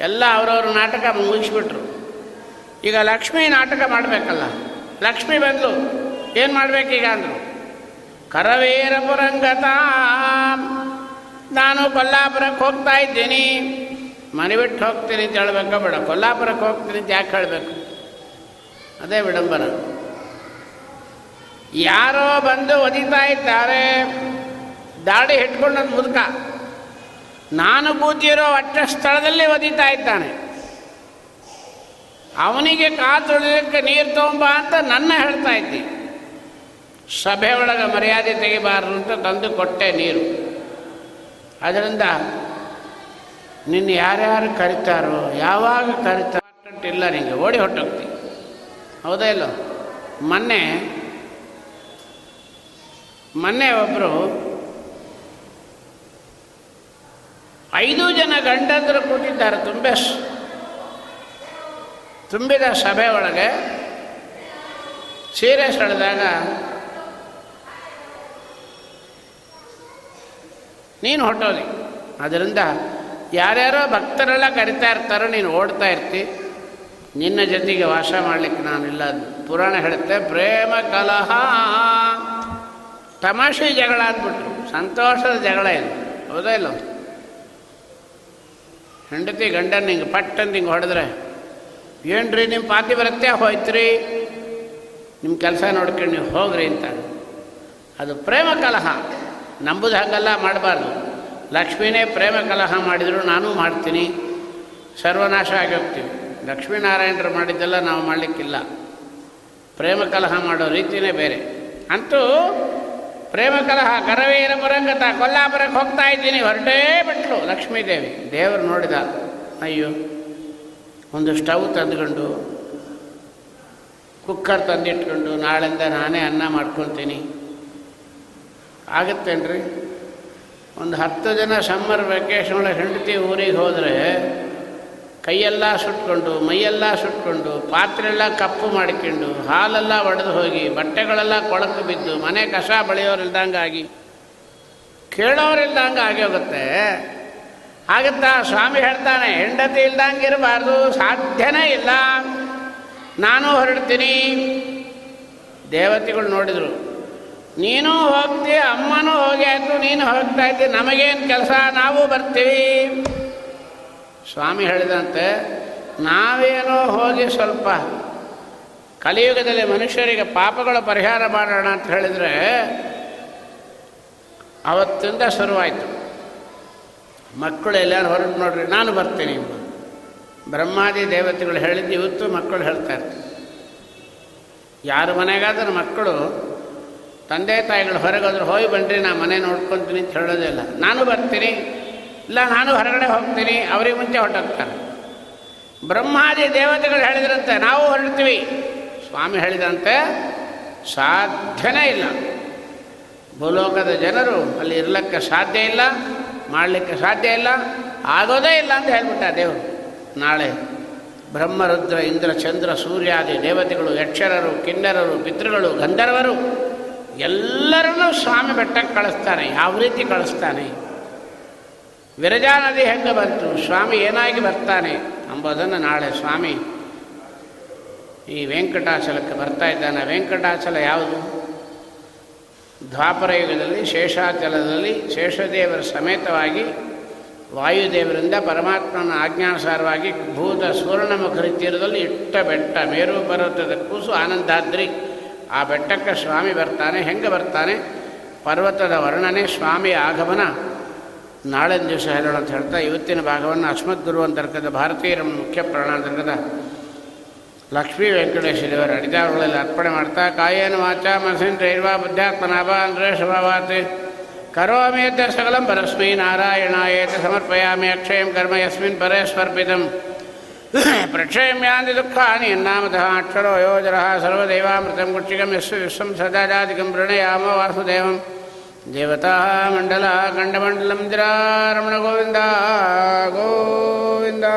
ಎಲ್ಲ ಅವರವ್ರ ನಾಟಕ ಮುಗಿಸ್ಬಿಟ್ರು. ಈಗ ಲಕ್ಷ್ಮಿ ನಾಟಕ ಮಾಡಬೇಕಲ್ಲ. ಲಕ್ಷ್ಮಿ ಬಂದು ಏನು ಮಾಡಬೇಕೀಗ ಅಂದರು? ಕರವೀರ ಪುರಂಗತ. ನಾನು ಕೊಲ್ಲಾಪುರಕ್ಕೆ ಹೋಗ್ತಾ ಇದ್ದೀನಿ. ಮನೆ ಬಿಟ್ಟು ಹೋಗ್ತೀನಿ ಅಂತ ಹೇಳ್ಬೇಕ, ಬೇಡ. ಕೊಲ್ಲಾಪುರಕ್ಕೆ ಹೋಗ್ತೀನಿ ಅಂತ ಯಾಕೆ ಹೇಳಬೇಕು? ಅದೇ ವಿಡಂಬನ ಯಾರೋ ಬಂದು ಒದಿತಾ ಇದ್ದಾರೆ. ದಾಡಿ ಹಿಡ್ಕೊಂಡದ್ದು ಮುದುಕ. ನಾನು ಕೂತಿರೋ ಅಟ್ಟ ಸ್ಥಳದಲ್ಲಿ ಒದಿತಾ ಇದ್ದಾನೆ. ಅವನಿಗೆ ಕಾಲು ತೊಳಿಲಿಕ್ಕೆ ನೀರು ತೊಗೊಂಬ ಅಂತ ನನ್ನ ಹೇಳ್ತಾ ಇದ್ದಿ. ಸಭೆ ಒಳಗೆ ಮರ್ಯಾದೆ ತೆಗಿಬಾರ್ದು ಅಂತ ತಂದು ಕೊಟ್ಟೆ ನೀರು. ಅದರಿಂದ ನಿನ್ನ ಯಾರ್ಯಾರು ಕರಿತಾರೋ, ಯಾವಾಗ ಕರಿತಾರ ಇಲ್ಲ ನಿಮಗೆ ಓಡಿ ಹೊಟ್ಟೋಗ್ತಿ ಹೌದಾ ಇಲ್ಲೋ? ಮೊನ್ನೆ ಮೊನ್ನೆ ಒಬ್ಬರು ಐದು ಜನ ಗಂಡಂದರು ಕೂತಿದ್ದಾರೆ ತುಂಬ. ತುಂಬಿದ ಸಭೆ ಒಳಗೆ ಸೀರೆ ಸೆಳೆದಾಗ ನೀನು ಹೊಟ್ಟೋದಿ ಅದರಿಂದ ಯಾರ್ಯಾರೋ ಭಕ್ತರೆಲ್ಲ ಕರಿತಾ ಇರ್ತಾರೋ, ನೀನು ಓಡ್ತಾ ಇರ್ತಿ. ನಿನ್ನ ಜೊತೆಗೆ ವಾಸ ಮಾಡಲಿಕ್ಕೆ ನಾನಿಲ್ಲ ಪುರಾಣ ಹೇಳುತ್ತೆ, ಪ್ರೇಮ ಕಲಹ. ತಮಾಷೆ ಜಗಳ ಅಂದ್ಬಿಟ್ರು. ಸಂತೋಷದ ಜಗಳ ಇದು. ಹೌದಾ ಇಲ್ಲ? ಹೆಂಡತಿ ಗಂಡನ ಹಿಂಗೆ ಪಟ್ಟಂತ ಹಿಂಗೆ ಹೊಡೆದ್ರೆ, ಏನ್ರಿ ನಿಮ್ಮ ಪಾತಿ ಬರುತ್ತೆ? ಹೋಯ್ತ್ರಿ. ನಿಮ್ಮ ಕೆಲಸ ನೋಡ್ಕೊಂಡು ನೀವು ಹೋಗ್ರಿ ಅಂತ. ಅದು ಪ್ರೇಮ ಕಲಹ. ನಂಬುದು ಹಾಗಲ್ಲ, ಮಾಡಬಾರ್ದು. ಲಕ್ಷ್ಮೀನೇ ಪ್ರೇಮ ಕಲಹ ಮಾಡಿದರು ನಾನು ಮಾಡ್ತೀನಿ, ಸರ್ವನಾಶ ಆಗಿ ಹೋಗ್ತೀವಿ ಲಕ್ಷ್ಮೀನಾರಾಯಣರು ಮಾಡಿದ್ದೆಲ್ಲ ನಾವು ಮಾಡಲಿಕ್ಕಿಲ್ಲ. ಪ್ರೇಮ ಕಲಹ ಮಾಡೋ ರೀತಿಯೇ ಬೇರೆ. ಅಂತೂ ಪ್ರೇಮ ಕಲಹ ಕರವೀರ ಪುರಂಗತ ಕೊಲ್ಲಾಪುರಕ್ಕೆ ಹೋಗ್ತಾ ಇದ್ದೀನಿ, ಹೊರಟೇ ಬಿಟ್ಲು ಲಕ್ಷ್ಮೀದೇವಿ. ದೇವರು ನೋಡಿದ, ಅಯ್ಯೋ, ಒಂದು ಸ್ಟವ್ ತಂದುಕೊಂಡು, ಕುಕ್ಕರ್ ತಂದಿಟ್ಕೊಂಡು, ನಾಳೆಯಿಂದ ನಾನೇ ಅನ್ನ ಮಾಡ್ಕೊತೀನಿ. ಆಗುತ್ತೇನ್ರಿ ಒಂದು ಹತ್ತು ಜನ ಸಮ್ಮರ್ ವೆಕೇಶನ್ ಹೆಂಡತಿ ಊರಿಗೆ ಹೋದರೆ ಕೈಯೆಲ್ಲ ಸುಟ್ಕೊಂಡು, ಮೈಯೆಲ್ಲ ಸುಟ್ಕೊಂಡು, ಪಾತ್ರೆಲ್ಲ ಕಪ್ಪು ಮಾಡಿಕೊಂಡು, ಹಾಲೆಲ್ಲ ಒಡೆದು ಹೋಗಿ, ಬಟ್ಟೆಗಳೆಲ್ಲ ಕೊಳಕು ಬಿದ್ದು, ಮನೆ ಕಸ ಬಳಿಯೋರಿಲ್ದಂಗಾಗಿ ಕೇಳೋರಿಲ್ದಂಗೆ ಆಗಿ ಹೋಗುತ್ತೆ. ಆಗುತ್ತಾ ಸ್ವಾಮಿ ಹೇಳ್ತಾನೆ, ಹೆಂಡತಿ ಇಲ್ದಂಗೆ ಇರಬಾರ್ದು ಸಾಧ್ಯನೇ ಇಲ್ಲ. ನಾನು ಹೊರಡ್ತೀನಿ. ದೇವತೆಗಳು ನೋಡಿದರು. ನೀನು ಹೋಗ್ತಿ, ಅಮ್ಮನೂ ಹೋಗಿ ಆಯಿತು, ನೀನು ಹೋಗ್ತಾ ಇದ್ದೆ, ನಮಗೇನು ಕೆಲಸ? ನಾವು ಬರ್ತೀವಿ. ಸ್ವಾಮಿ ಹೇಳಿದಂತೆ, ನಾವೇನೋ ಹೋಗಿ ಸ್ವಲ್ಪ ಕಲಿಯುಗದಲ್ಲಿ ಮನುಷ್ಯರಿಗೆ ಪಾಪಗಳ ಪರಿಹಾರ ಮಾಡೋಣ ಅಂತ ಹೇಳಿದರೆ, ಅವತ್ತಿಂದ ಶುರುವಾಯಿತು. ಮಕ್ಕಳು ಎಲ್ಲರೂ ಹೊರಟು ನೋಡ್ರಿ, ನಾನು ಬರ್ತೀನಿ ಬ್ರಹ್ಮಾದಿ ದೇವತೆಗಳು ಹೇಳಿದ್ದು ಇವತ್ತು ಮಕ್ಕಳು ಹೇಳ್ತಾ ಇರ್ತಾರೆ. ಯಾರ ಮನೆಗಾದ್ರೂ ಮಕ್ಕಳು ತಂದೆ ತಾಯಿಗಳು ಹೊರಗೋದ್ರೆ ಹೋಗಿ ಬನ್ನಿರಿ ನಾ ಮನೆ ನೋಡ್ಕೊತೀನಿ ಅಂತ ಹೇಳೋದೇ ಇಲ್ಲ. ನಾನು ಬರ್ತೀನಿ, ಇಲ್ಲ ನಾನು ಹೊರಗಡೆ ಹೋಗ್ತೀನಿ, ಅವರಿಗೆ ಮುಂಚೆ ಹೊರಟೋಗ್ತಾರೆ. ಬ್ರಹ್ಮಾದಿ ದೇವತೆಗಳು ಹೇಳಿದ್ರಂತೆ, ನಾವು ಹೊರಡ್ತೀವಿ. ಸ್ವಾಮಿ ಹೇಳಿದಂತೆ ಸಾಧ್ಯನೇ ಇಲ್ಲ. ಭೂಲೋಕದ ಜನರು ಅಲ್ಲಿ ಇರಲಿಕ್ಕೆ ಸಾಧ್ಯ ಇಲ್ಲ, ಮಾಡಲಿಕ್ಕೆ ಸಾಧ್ಯ ಇಲ್ಲ, ಆಗೋದೇ ಇಲ್ಲ ಅಂತ ಹೇಳ್ಬಿಟ್ಟ ದೇವರು. ನಾಳೆ ಬ್ರಹ್ಮರುದ್ರ, ಇಂದ್ರ, ಚಂದ್ರ, ಸೂರ್ಯಾದಿ ದೇವತೆಗಳು, ಯಕ್ಷರರು, ಕಿನ್ನರರು, ಪಿತೃಗಳು, ಗಂಧರ್ವರು ಎಲ್ಲರನ್ನೂ ಸ್ವಾಮಿ ಬೆಟ್ಟಕ್ಕೆ ಕಳಿಸ್ತಾನೆ, ಯಾವ ರೀತಿ ಕಳಿಸ್ತಾನೆ? ವಿರಜಾ ನದಿ ಹೆಂಗೆ ಬಂತು? ಸ್ವಾಮಿ ಏನಾಗಿ ಬರ್ತಾನೆ? ಅಂಬೋದನ್ನು ನಾಳೆ ಸ್ವಾಮಿ ಈ ವೆಂಕಟಾಚಲಕ್ಕೆ ಬರ್ತಾ ಇದ್ದಾನೆ. ವೆಂಕಟಾಚಲ ಯಾವುದು? ದ್ವಾಪರ ಯುಗದಲ್ಲಿ, ಶೇಷಾಚಲದಲ್ಲಿ ಶೇಷದೇವರ ಸಮೇತವಾಗಿ ವಾಯುದೇವರಿಂದ ಪರಮಾತ್ಮನ ಆಜ್ಞಾನುಸಾರವಾಗಿ ಭೂತ ಸುವರ್ಣಮುಖರಿ ತೀರದಲ್ಲಿ ಇಟ್ಟ ಬೆಟ್ಟ, ಮೇರು ಪರ್ವತದ ಕೂಸು ಆನಂದಾದ್ರಿ. ಆ ಬೆಟ್ಟಕ್ಕೆ ಸ್ವಾಮಿ ಬರ್ತಾನೆ, ಹೆಂಗೆ ಬರ್ತಾನೆ? ಪರ್ವತದ ವರ್ಣನೆ ಸ್ವಾಮಿ ಆಗಮನ. ನಾಳಿನ ದಿವಸ ಹೇಳೋಣ ಅಂತ ಹೇಳ್ತಾ, ಇವತ್ತಿನ ಭಾಗವನ್ನು ಅಸ್ಮತ್ ಗುರು ಅಂತರ್ಗತ ಭಾರತೀಯರ ಮುಖ್ಯ ಪ್ರಾಣಾಂತರ್ಗದ ಲಕ್ಷ್ಮೀ ವೆಂಕಟೇಶ ದೇವರ ಅರ್ಪಣೆ ಮಾಡ್ತಾ, ಕಾಯೇನ ವಾಚ ಮನಸ್ಸಿಂದ್ರೈರ್ವಾ ಬುದ್ಧಾತ್ಮನಾಭ ಅಂದ್ರೆ ಸ್ವಭಾವಾತ್ ಕರೋಮೇತ ಸಕಲಂ ಪರಸ್ಮೈ ನಾರಾಯಣಾಯೇತ ಸಮರ್ಪಯಾಮಿ ಅಕ್ಷಯಂ ಕರ್ಮ ಯಸ್ಮಿನ್ ಪರೇ ప్రక్షేమ్యాంది దుఃఖాన్ని ఎన్నామత అక్షరో యోజర సర్వదైవామృతం కుక్షికం విశ్వ విశ్వం సదాజాదికం ప్రణయామ వాసుదేవం. దేవతా మండల ఖండమండలం జిరారమణ గోవిందా గోవిందా.